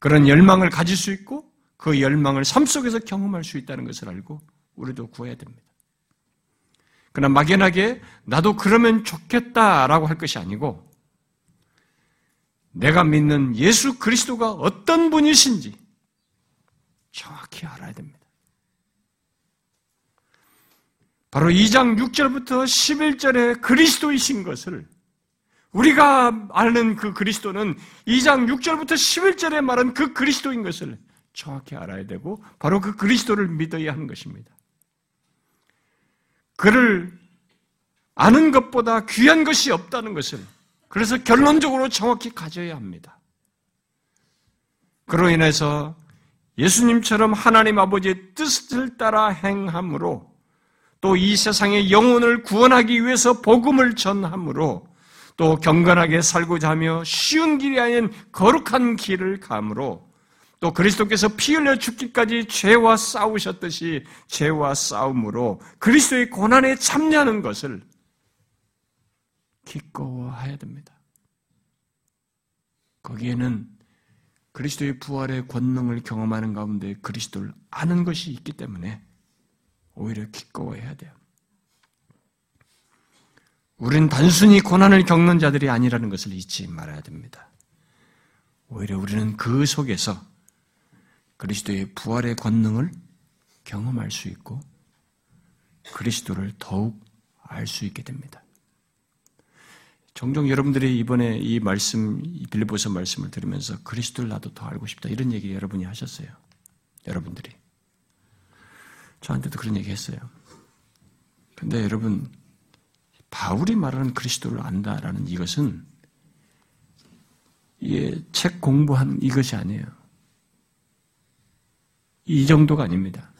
그런 열망을 가질 수 있고 그 열망을 삶 속에서 경험할 수 있다는 것을 알고 우리도 구해야 됩니다. 그러나 막연하게 나도 그러면 좋겠다라고 할 것이 아니고 내가 믿는 예수 그리스도가 어떤 분이신지 정확히 알아야 됩니다. 바로 2장 6절부터 11절에 그리스도이신 것을 우리가 아는 그 그리스도는 2장 6절부터 11절에 말한 그 그리스도인 것을 정확히 알아야 되고 바로 그 그리스도를 믿어야 하는 것입니다. 그를 아는 것보다 귀한 것이 없다는 것을 그래서 결론적으로 정확히 가져야 합니다. 그로 인해서 예수님처럼 하나님 아버지의 뜻을 따라 행함으로 또 이 세상의 영혼을 구원하기 위해서 복음을 전함으로 또 경건하게 살고자 하며 쉬운 길이 아닌 거룩한 길을 감으로 또 그리스도께서 피 흘려 죽기까지 죄와 싸우셨듯이 죄와 싸움으로 그리스도의 고난에 참여하는 것을 기꺼워해야 됩니다. 거기에는 그리스도의 부활의 권능을 경험하는 가운데 그리스도를 아는 것이 있기 때문에 오히려 기꺼워해야 돼요. 우리는 단순히 고난을 겪는 자들이 아니라는 것을 잊지 말아야 됩니다. 오히려 우리는 그 속에서 그리스도의 부활의 권능을 경험할 수 있고 그리스도를 더욱 알 수 있게 됩니다. 종종 여러분들이 이번에 이 말씀, 빌리보서 말씀을 들으면서 그리스도를 나도 더 알고 싶다 이런 얘기 여러분이 하셨어요. 여러분들이 저한테도 그런 얘기 했어요. 근데 여러분 바울이 말하는 그리스도를 안다라는 이것은 이게 책 공부한 이것이 아니에요. 이 정도가 아닙니다.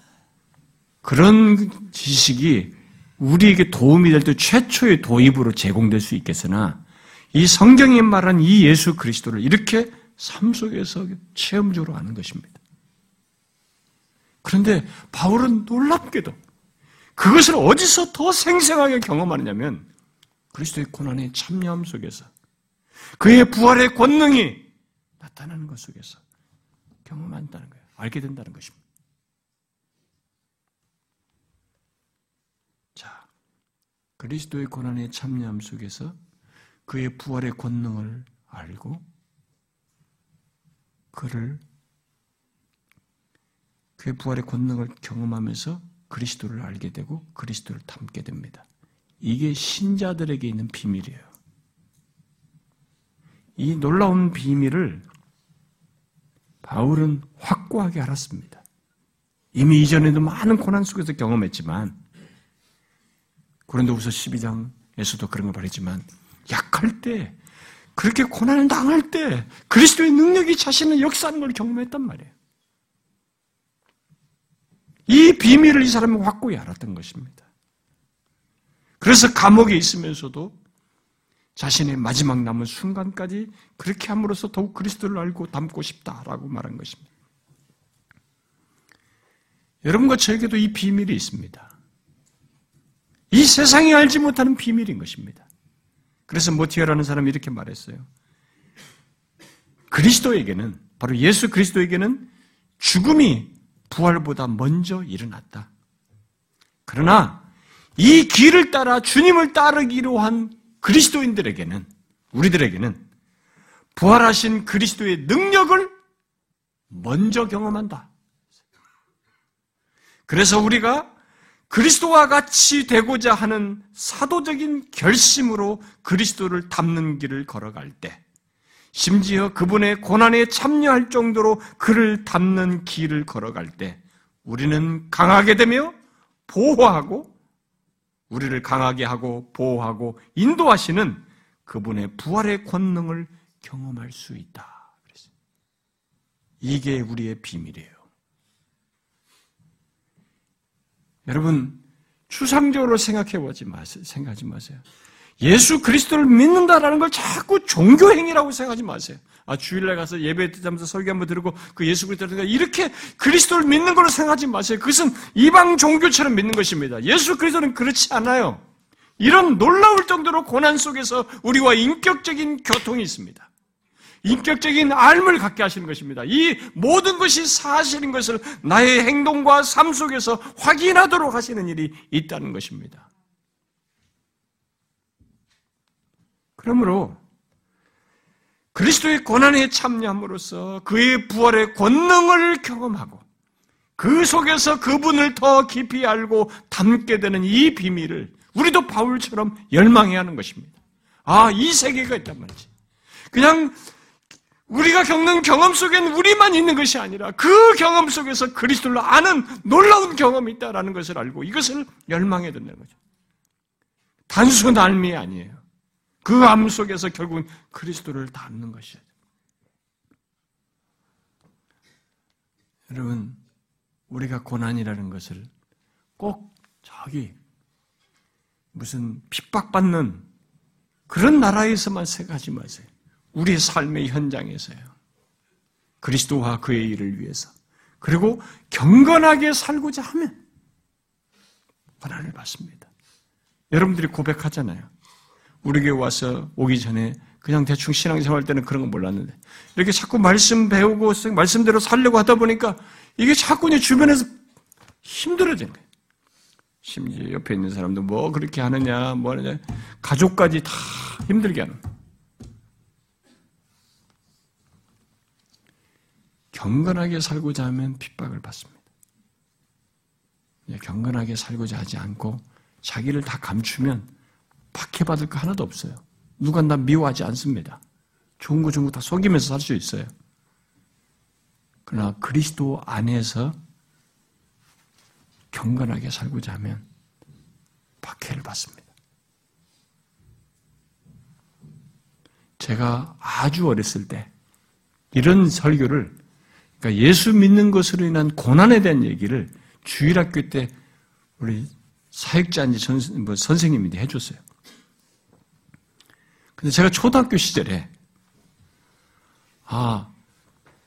그런 지식이 우리에게 도움이 될 때 최초의 도입으로 제공될 수 있겠으나 이 성경이 말한 이 예수 그리스도를 이렇게 삶 속에서 체험적으로 아는 것입니다. 그런데 바울은 놀랍게도 그것을 어디서 더 생생하게 경험하느냐면 그리스도의 고난의 참여함 속에서 그의 부활의 권능이 나타나는 것 속에서 경험한다는 거예요. 알게 된다는 것입니다. 자, 그리스도의 고난의 참여함 속에서 그의 부활의 권능을 알고 그를 그의 부활의 권능을 경험하면서 그리스도를 알게 되고 그리스도를 담게 됩니다. 이게 신자들에게 있는 비밀이에요. 이 놀라운 비밀을 바울은 확고하게 알았습니다. 이미 이전에도 많은 고난 속에서 경험했지만 고린도후서 12장에서도 그런 걸 말했지만 약할 때 그렇게 고난을 당할 때 그리스도의 능력이 자신을 역사하는 걸 경험했단 말이에요. 이 비밀을 이 사람은 확고히 알았던 것입니다. 그래서 감옥에 있으면서도 자신의 마지막 남은 순간까지 그렇게 함으로써 더욱 그리스도를 알고 닮고 싶다라고 말한 것입니다. 여러분과 저에게도 이 비밀이 있습니다. 이 세상이 알지 못하는 비밀인 것입니다. 그래서 모티어라는 사람이 이렇게 말했어요. 그리스도에게는, 바로 예수 그리스도에게는 죽음이 부활보다 먼저 일어났다. 그러나 이 길을 따라 주님을 따르기로 한 그리스도인들에게는, 우리들에게는 부활하신 그리스도의 능력을 먼저 경험한다. 그래서 우리가 그리스도와 같이 되고자 하는 사도적인 결심으로 그리스도를 담는 길을 걸어갈 때, 심지어 그분의 고난에 참여할 정도로 그를 담는 길을 걸어갈 때, 우리는 강하게 되며 보호하고, 우리를 강하게 하고 보호하고 인도하시는 그분의 부활의 권능을 경험할 수 있다. 이게 우리의 비밀이에요. 여러분, 추상적으로 생각해 보지 마세요. 생각하지 마세요. 예수 그리스도를 믿는다라는 걸 자꾸 종교 행위라고 생각하지 마세요. 아, 주일날 가서 예배 드리면서 설교 한번 들고 그 예수 그리스도를 이렇게 그리스도를 믿는 걸로 생각하지 마세요. 그것은 이방 종교처럼 믿는 것입니다. 예수 그리스도는 그렇지 않아요. 이런 놀라울 정도로 고난 속에서 우리와 인격적인 교통이 있습니다. 인격적인 알을 갖게 하시는 것입니다. 이 모든 것이 사실인 것을 나의 행동과 삶 속에서 확인하도록 하시는 일이 있다는 것입니다. 그러므로 그리스도의 고난에 참여함으로써 그의 부활의 권능을 경험하고 그 속에서 그분을 더 깊이 알고 담게 되는 이 비밀을 우리도 바울처럼 열망해야 하는 것입니다. 아, 이 세계가 있단 말이지. 그냥 우리가 겪는 경험 속엔 우리만 있는 것이 아니라 그 경험 속에서 그리스도를 아는 놀라운 경험이 있다라는 것을 알고 이것을 열망해야 된다는 거죠. 단순 알미 아니에요. 그 암 속에서 결국은 그리스도를 닮는 것이에요. 여러분, 우리가 고난이라는 것을 꼭 저기 무슨 핍박받는 그런 나라에서만 생각하지 마세요. 우리의 삶의 현장에서요. 그리스도와 그의 일을 위해서. 그리고 경건하게 살고자 하면 고난을 받습니다. 여러분들이 고백하잖아요. 우리 교회 와서 오기 전에 그냥 대충 신앙생활 할 때는 그런 거 몰랐는데 이렇게 자꾸 말씀 배우고 말씀대로 살려고 하다 보니까 이게 자꾸 이 주변에서 힘들어지는 거예요. 심지어 옆에 있는 사람도 뭐 그렇게 하느냐, 뭐 하느냐, 가족까지 다 힘들게 하는. 경건하게 살고자 하면 핍박을 받습니다. 경건하게 살고자 하지 않고 자기를 다 감추면 박해받을 거 하나도 없어요. 누가 나 미워하지 않습니다. 좋은 거 좋은 거 다 속이면서 살 수 있어요. 그러나 그리스도 안에서 경건하게 살고자 하면 박해를 받습니다. 제가 아주 어렸을 때 이런 설교를 그러니까 예수 믿는 것으로 인한 고난에 대한 얘기를 주일학교 때 우리 사역자인지 선, 뭐 선생님이 해줬어요. 근데 제가 초등학교 시절에 아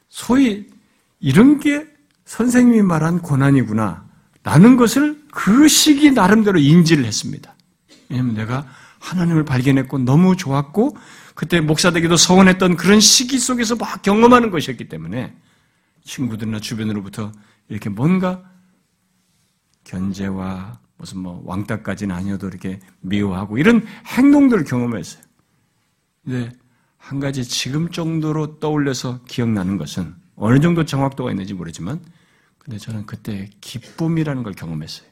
소위 이런 게 선생님이 말한 고난이구나. 라는 것을 그 시기 나름대로 인지를 했습니다. 왜냐하면 내가 하나님을 발견했고 너무 좋았고 그때 목사 되기도 서원했던 그런 시기 속에서 막 경험하는 것이었기 때문에 친구들이나 주변으로부터 이렇게 뭔가 견제와 무슨 뭐 왕따까지는 아니어도 이렇게 미워하고 이런 행동들을 경험했어요. 근데 한 가지 지금 정도로 떠올려서 기억나는 것은 어느 정도 정확도가 있는지 모르지만 근데 저는 그때 기쁨이라는 걸 경험했어요.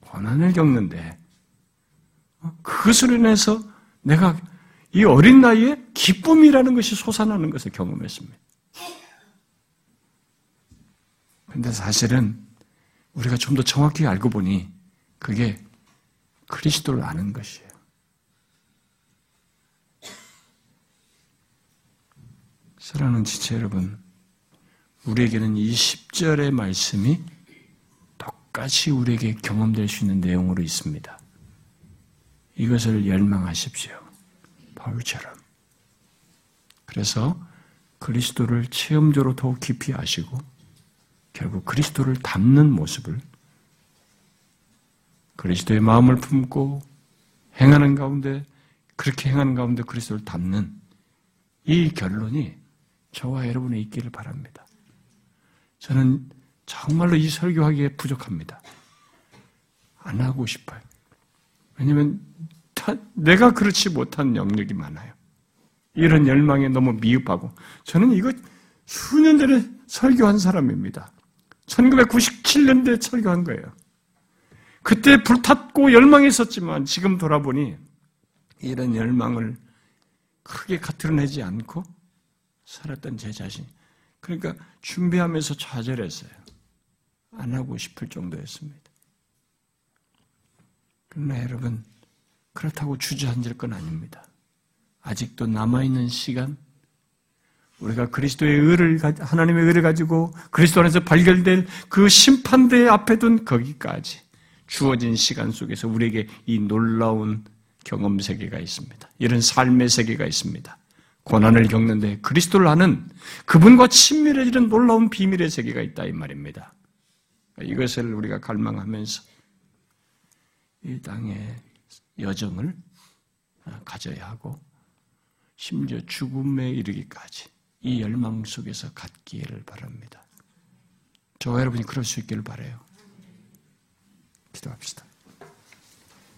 고난을 겪는데 어, 그것으로 인해서 내가 이 어린 나이에 기쁨이라는 것이 솟아나는 것을 경험했습니다. 근데 사실은 우리가 좀 더 정확히 알고 보니 그게 그리스도를 아는 것이에요. 사랑하는 지체 여러분, 우리에게는 이 10절의 말씀이 똑같이 우리에게 경험될 수 있는 내용으로 있습니다. 이것을 열망하십시오. 바울처럼. 그래서 그리스도를 체험적으로 더욱 깊이 아시고 결국 그리스도를 닮는 모습을 그리스도의 마음을 품고 행하는 가운데 그렇게 행하는 가운데 그리스도를 닮는 이 결론이 저와 여러분의 있기를 바랍니다. 저는 정말로 이 설교하기에 부족합니다. 안 하고 싶어요. 왜냐면 내가 그렇지 못한 영역이 많아요. 이런 열망에 너무 미흡하고 저는 이거 수년 전에 설교한 사람입니다. 1997년도에 설교한 거예요. 그때 불탔고 열망했었지만 지금 돌아보니 이런 열망을 크게 가트러내지 않고 살았던 제 자신. 그러니까 준비하면서 좌절했어요. 안 하고 싶을 정도였습니다. 그러나 여러분, 그렇다고 주저앉을 건 아닙니다. 아직도 남아있는 시간, 우리가 그리스도의 의를, 하나님의 의를 가지고 그리스도 안에서 발견될 그 심판대 앞에 둔 거기까지 주어진 시간 속에서 우리에게 이 놀라운 경험 세계가 있습니다. 이런 삶의 세계가 있습니다. 고난을 겪는데 그리스도를 아는 그분과 친밀해지는 놀라운 비밀의 세계가 있다 이 말입니다. 이것을 우리가 갈망하면서 이 땅의 여정을 아, 가져야 하고 심지어 죽음에 이르기까지 이 열망 속에서 갖기를 바랍니다. 저와 여러분이 그럴 수 있기를 바래요. 기도합시다.